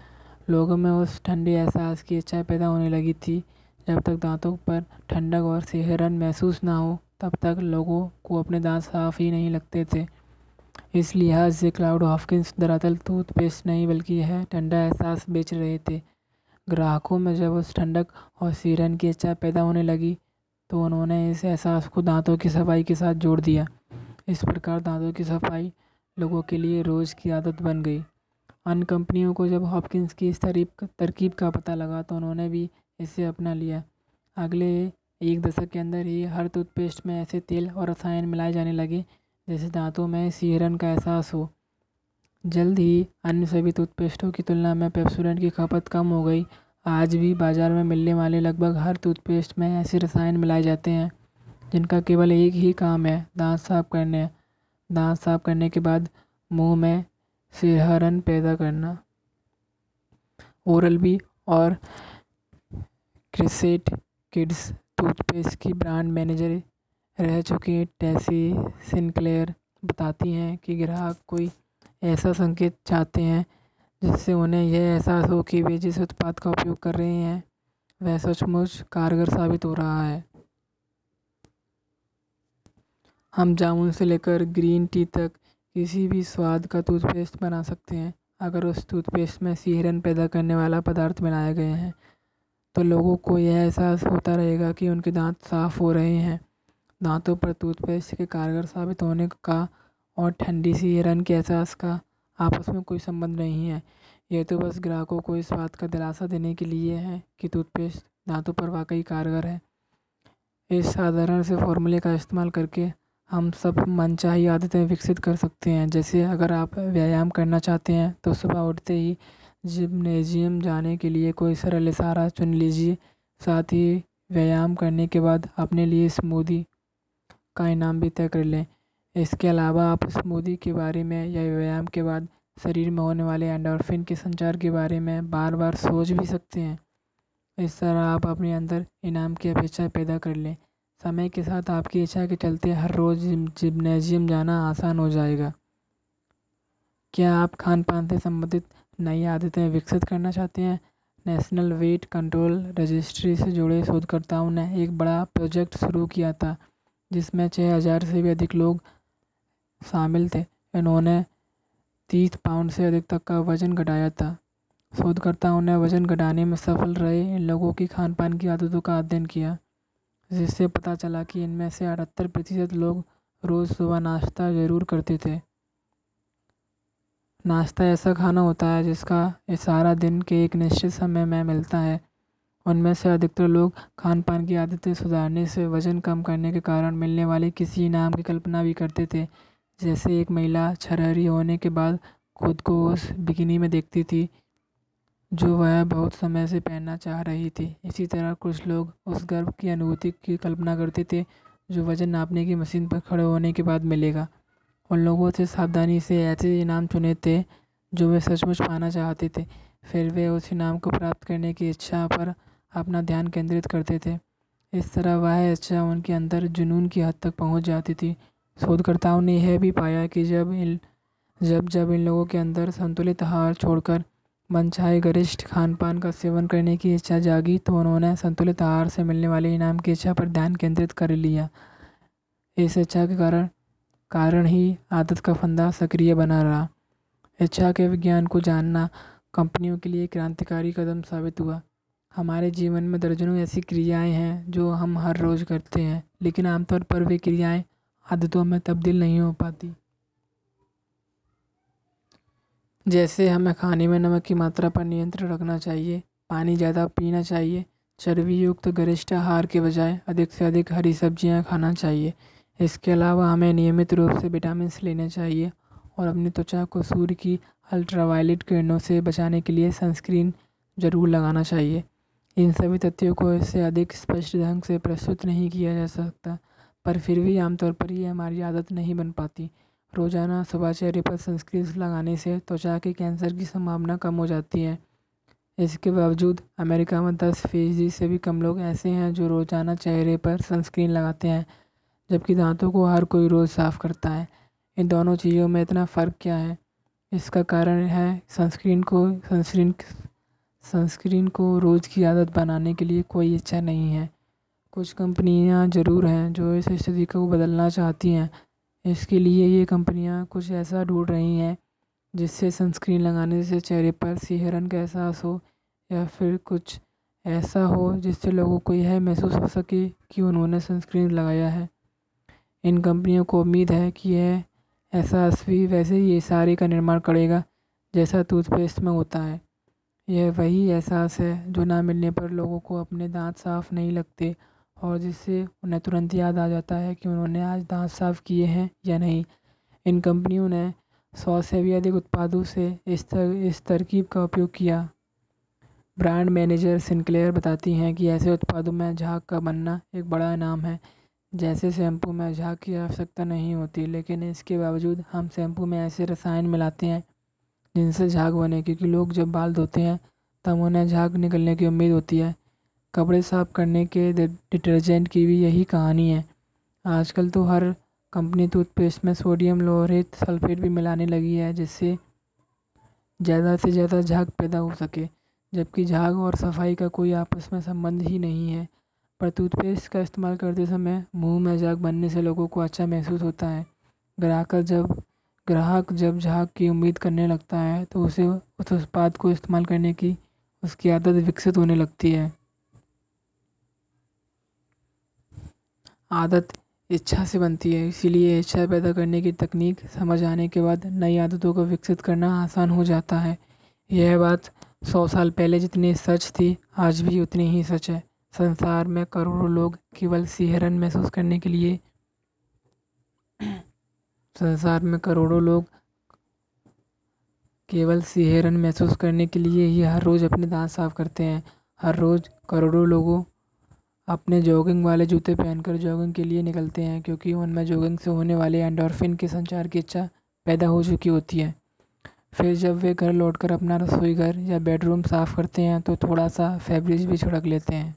लोगों में उस ठंडे एहसास की इच्छा पैदा होने लगी थी, जब तक दांतों पर ठंडक और सिहरन महसूस ना हो, तब तक लोगों को अपने दांत साफ़ ही नहीं लगते थे। इस लिहाज से क्लाउड हॉफकिंस दरअसल टूथपेस्ट नहीं, बल्कि यह ठंडा एहसास बेच रहे थे। ग्राहकों में जब उस ठंडक और सिहरन की इच्छा पैदा होने लगी तो उन्होंने इस एहसास को दांतों की सफ़ाई के साथ जोड़ दिया। इस प्रकार दांतों की सफ़ाई लोगों के लिए रोज़ की आदत बन गई। अन्य कंपनियों को जब हॉपकिंस की इस तरीब तरकीब का पता लगा तो उन्होंने भी इसे अपना लिया। अगले एक दशक के अंदर ही हर टूथपेस्ट में ऐसे तेल और रसायन मिलाए जाने लगे जैसे दांतों में सिहरन का एहसास हो। जल्द ही अन्य सभी टूथपेस्टों की तुलना में पेप्सोडेंट की खपत कम हो गई। आज भी बाज़ार में मिलने वाले लगभग हर टूथपेस्ट में ऐसे रसायन मिलाए जाते हैं, जिनका केवल एक ही काम है, दांत साफ़ करने। दांत साफ़ करने के बाद मुँह में सिहरन पैदा करना। ओरल बी और क्रिसेट किड्स टूथपेस्ट की ब्रांड मैनेजर रह चुकी टेसी सिनक्लेयर बताती हैं कि ग्राहक कोई ऐसा संकेत चाहते हैं जिससे उन्हें यह एहसास हो कि वे जिस उत्पाद का उपयोग कर रहे हैं, वह सचमुच कारगर साबित हो रहा है। हम जामुन से लेकर ग्रीन टी तक किसी भी स्वाद का टूथपेस्ट बना सकते हैं। अगर उस टूथपेस्ट में सिहरन पैदा करने वाला पदार्थ मिलाए गए हैं तो लोगों को यह एहसास होता रहेगा कि उनके दांत साफ़ हो रहे हैं। दांतों पर टूथपेस्ट के कारगर साबित होने का और ठंडी सिहरन के एहसास का आपस में कोई संबंध नहीं है। यह तो बस ग्राहकों को इस बात का दिलासा देने के लिए है कि टूथपेस्ट दांतों पर वाकई कारगर है। इस साधारण से फॉर्मूले का इस्तेमाल करके हम सब मनचाही आदतें विकसित कर सकते हैं। जैसे अगर आप व्यायाम करना चाहते हैं तो सुबह उठते ही जिमनेजियम जाने के लिए कोई सरल इशारा चुन लीजिए। साथ ही व्यायाम करने के बाद अपने लिए स्मूदी का इनाम भी तय कर लें। इसके अलावा आप स्मूदी के बारे में या व्यायाम के बाद शरीर में होने वाले एंडोर्फिन के संचार के बारे में बार बार सोच भी सकते हैं। इस तरह आप अपने अंदर इनाम की अपेक्षा पैदा कर लें। समय के साथ आपकी इच्छा के चलते हर रोज़ जिमनेजियम जाना आसान हो जाएगा। क्या आप खान पान से संबंधित नई आदतें विकसित करना चाहते हैं? नेशनल वेट कंट्रोल रजिस्ट्री से जुड़े शोधकर्ताओं ने एक बड़ा प्रोजेक्ट शुरू किया था, जिसमें छः हज़ार से भी अधिक लोग शामिल थे। इन्होंने तीस पाउंड से अधिक तक का वज़न घटाया था। शोधकर्ताओं ने वज़न घटाने में सफल रहे, इन लोगों की खान पान की आदतों का अध्ययन किया। जिससे पता चला कि इनमें से अठहत्तर प्रतिशत लोग रोज़ सुबह नाश्ता ज़रूर करते थे। नाश्ता ऐसा खाना होता है जिसका सारा दिन के एक निश्चित समय में मिलता है। उनमें से अधिकतर लोग खान पान की आदतें सुधारने से वज़न कम करने के कारण मिलने वाले किसी इनाम की कल्पना भी करते थे। जैसे एक महिला छरहरी होने के बाद खुद को उस बिकिनी में देखती थी। जो वह बहुत समय से पहनना चाह रही थी। इसी तरह कुछ लोग उस गर्व की अनुभूति की कल्पना करते थे, जो वज़न नापने की मशीन पर खड़े होने के बाद मिलेगा। उन लोगों से सावधानी से ऐसे इनाम चुने थे, जो वे सचमुच पाना चाहते थे। फिर वे उस इनाम को प्राप्त करने की इच्छा पर अपना ध्यान केंद्रित करते थे। इस तरह वह इच्छा उनके अंदर जुनून की हद तक पहुँच जाती थी। शोधकर्ताओं ने यह भी पाया कि जब इन, जब जब इन लोगों के अंदर संतुलित आहार छोड़कर मनचाहे गरिष्ठ खान पान का सेवन करने की इच्छा जागी तो उन्होंने संतुलित आहार से मिलने वाले इनाम की इच्छा पर ध्यान केंद्रित कर लिया। इस इच्छा के कारण कारण ही आदत का फंदा सक्रिय बना रहा। इच्छा के विज्ञान को जानना कंपनियों के लिए क्रांतिकारी कदम साबित हुआ। हमारे जीवन में दर्जनों ऐसी क्रियाएँ हैं, जो हम हर रोज़ करते हैं, लेकिन आमतौर पर वे क्रियाएँ आदतों में तब्दील नहीं हो पाती। जैसे हमें खाने में नमक की मात्रा पर नियंत्रण रखना चाहिए, पानी ज़्यादा पीना चाहिए चर्बी युक्त गरिष्ठ आहार के बजाय अधिक से अधिक हरी सब्ज़ियाँ खाना चाहिए। इसके अलावा हमें नियमित रूप से विटामिन लेने चाहिए और अपनी त्वचा को सूर्य की अल्ट्रावायलेट किरणों से बचाने के लिए सनस्क्रीन ज़रूर लगाना चाहिए। इन सभी तथ्यों को इससे अधिक स्पष्ट ढंग से प्रस्तुत नहीं किया जा सकता, पर फिर भी आमतौर पर ये हमारी आदत नहीं बन पाती। रोज़ाना सुबह चेहरे पर सनस्क्रीन लगाने से त्वचा के कैंसर की संभावना कम हो जाती है। इसके बावजूद अमेरिका में दस फ़ीसदी से भी कम लोग ऐसे हैं जो रोज़ाना चेहरे पर सनस्क्रीन लगाते हैं, जबकि दांतों को हर कोई रोज़ साफ़ करता है। इन दोनों चीज़ों में इतना फ़र्क क्या है? इसका कारण है सनस्क्रीन को सनस्क्रीन सनस्क्रीन को रोज़ की आदत बनाने के लिए कोई इच्छा नहीं है। कुछ कंपनियाँ ज़रूर हैं जो इस स्थिति को बदलना चाहती हैं। इसके लिए ये कंपनियाँ कुछ ऐसा ढूंढ रही हैं, जिससे सनस्क्रीन लगाने से चेहरे पर सिहरन का एहसास हो, या फिर कुछ ऐसा हो जिससे लोगों को यह महसूस हो सके कि उन्होंने सनस्क्रीन लगाया है। इन कंपनियों को उम्मीद है कि यह एहसास भी वैसे ही इशारे का निर्माण करेगा जैसा टूथपेस्ट में होता है। यह वही एहसास है जो ना मिलने पर लोगों को अपने दांत साफ़ नहीं लगते और जिससे उन्हें तुरंत याद आ जाता है कि उन्होंने आज दांत साफ़ किए हैं या नहीं। इन कंपनियों ने सौ से भी अधिक उत्पादों से इस तर, इस तरकीब का उपयोग किया। ब्रांड मैनेजर सिंक्लेयर बताती हैं कि ऐसे उत्पादों में झाग का बनना एक बड़ा इनाम है। जैसे शैम्पू में झाग की आवश्यकता नहीं होती, लेकिन इसके बावजूद हम शैम्पू में ऐसे रसायन मिलाते हैं जिनसे झाग बने, क्योंकि लोग जब बाल धोते हैं तब उन्हें झाग निकलने की उम्मीद होती है। कपड़े साफ़ करने के डिटर्जेंट की भी यही कहानी है। आजकल तो हर कंपनी टूथपेस्ट में सोडियम, लोरेट, सल्फेट भी मिलाने लगी है, जिससे ज़्यादा से ज़्यादा झाग पैदा हो सके, जबकि झाग और सफ़ाई का कोई आपस में संबंध ही नहीं है। पर टूथपेस्ट का इस्तेमाल करते समय मुँह में झाग बनने से लोगों को अच्छा महसूस होता है। ग्राहक जब ग्राहक जब झाग की उम्मीद करने लगता है तो उसे उस उत्पाद को इस्तेमाल करने की उसकी आदत विकसित होने लगती है। आदत इच्छा से बनती है। इसीलिए इच्छा पैदा करने की तकनीक समझ आने के बाद नई आदतों को विकसित करना आसान हो जाता है। यह बात सौ साल पहले जितनी सच थी, आज भी उतनी ही सच है। संसार में करोड़ों लोग केवल सिहरन महसूस करने के लिए संसार में करोड़ों लोग केवल सिहरन महसूस करने के लिए ही हर रोज़ अपने दांत साफ़ करते हैं। हर रोज़ करोड़ों लोगों अपने जॉगिंग वाले जूते पहनकर जॉगिंग के लिए निकलते हैं, क्योंकि उनमें जॉगिंग से होने वाले एंडोर्फिन के संचार की इच्छा पैदा हो चुकी होती है। फिर जब वे घर लौटकर अपना रसोई घर या बेडरूम साफ़ करते हैं तो थोड़ा सा फैब्रिज भी छिड़क लेते हैं।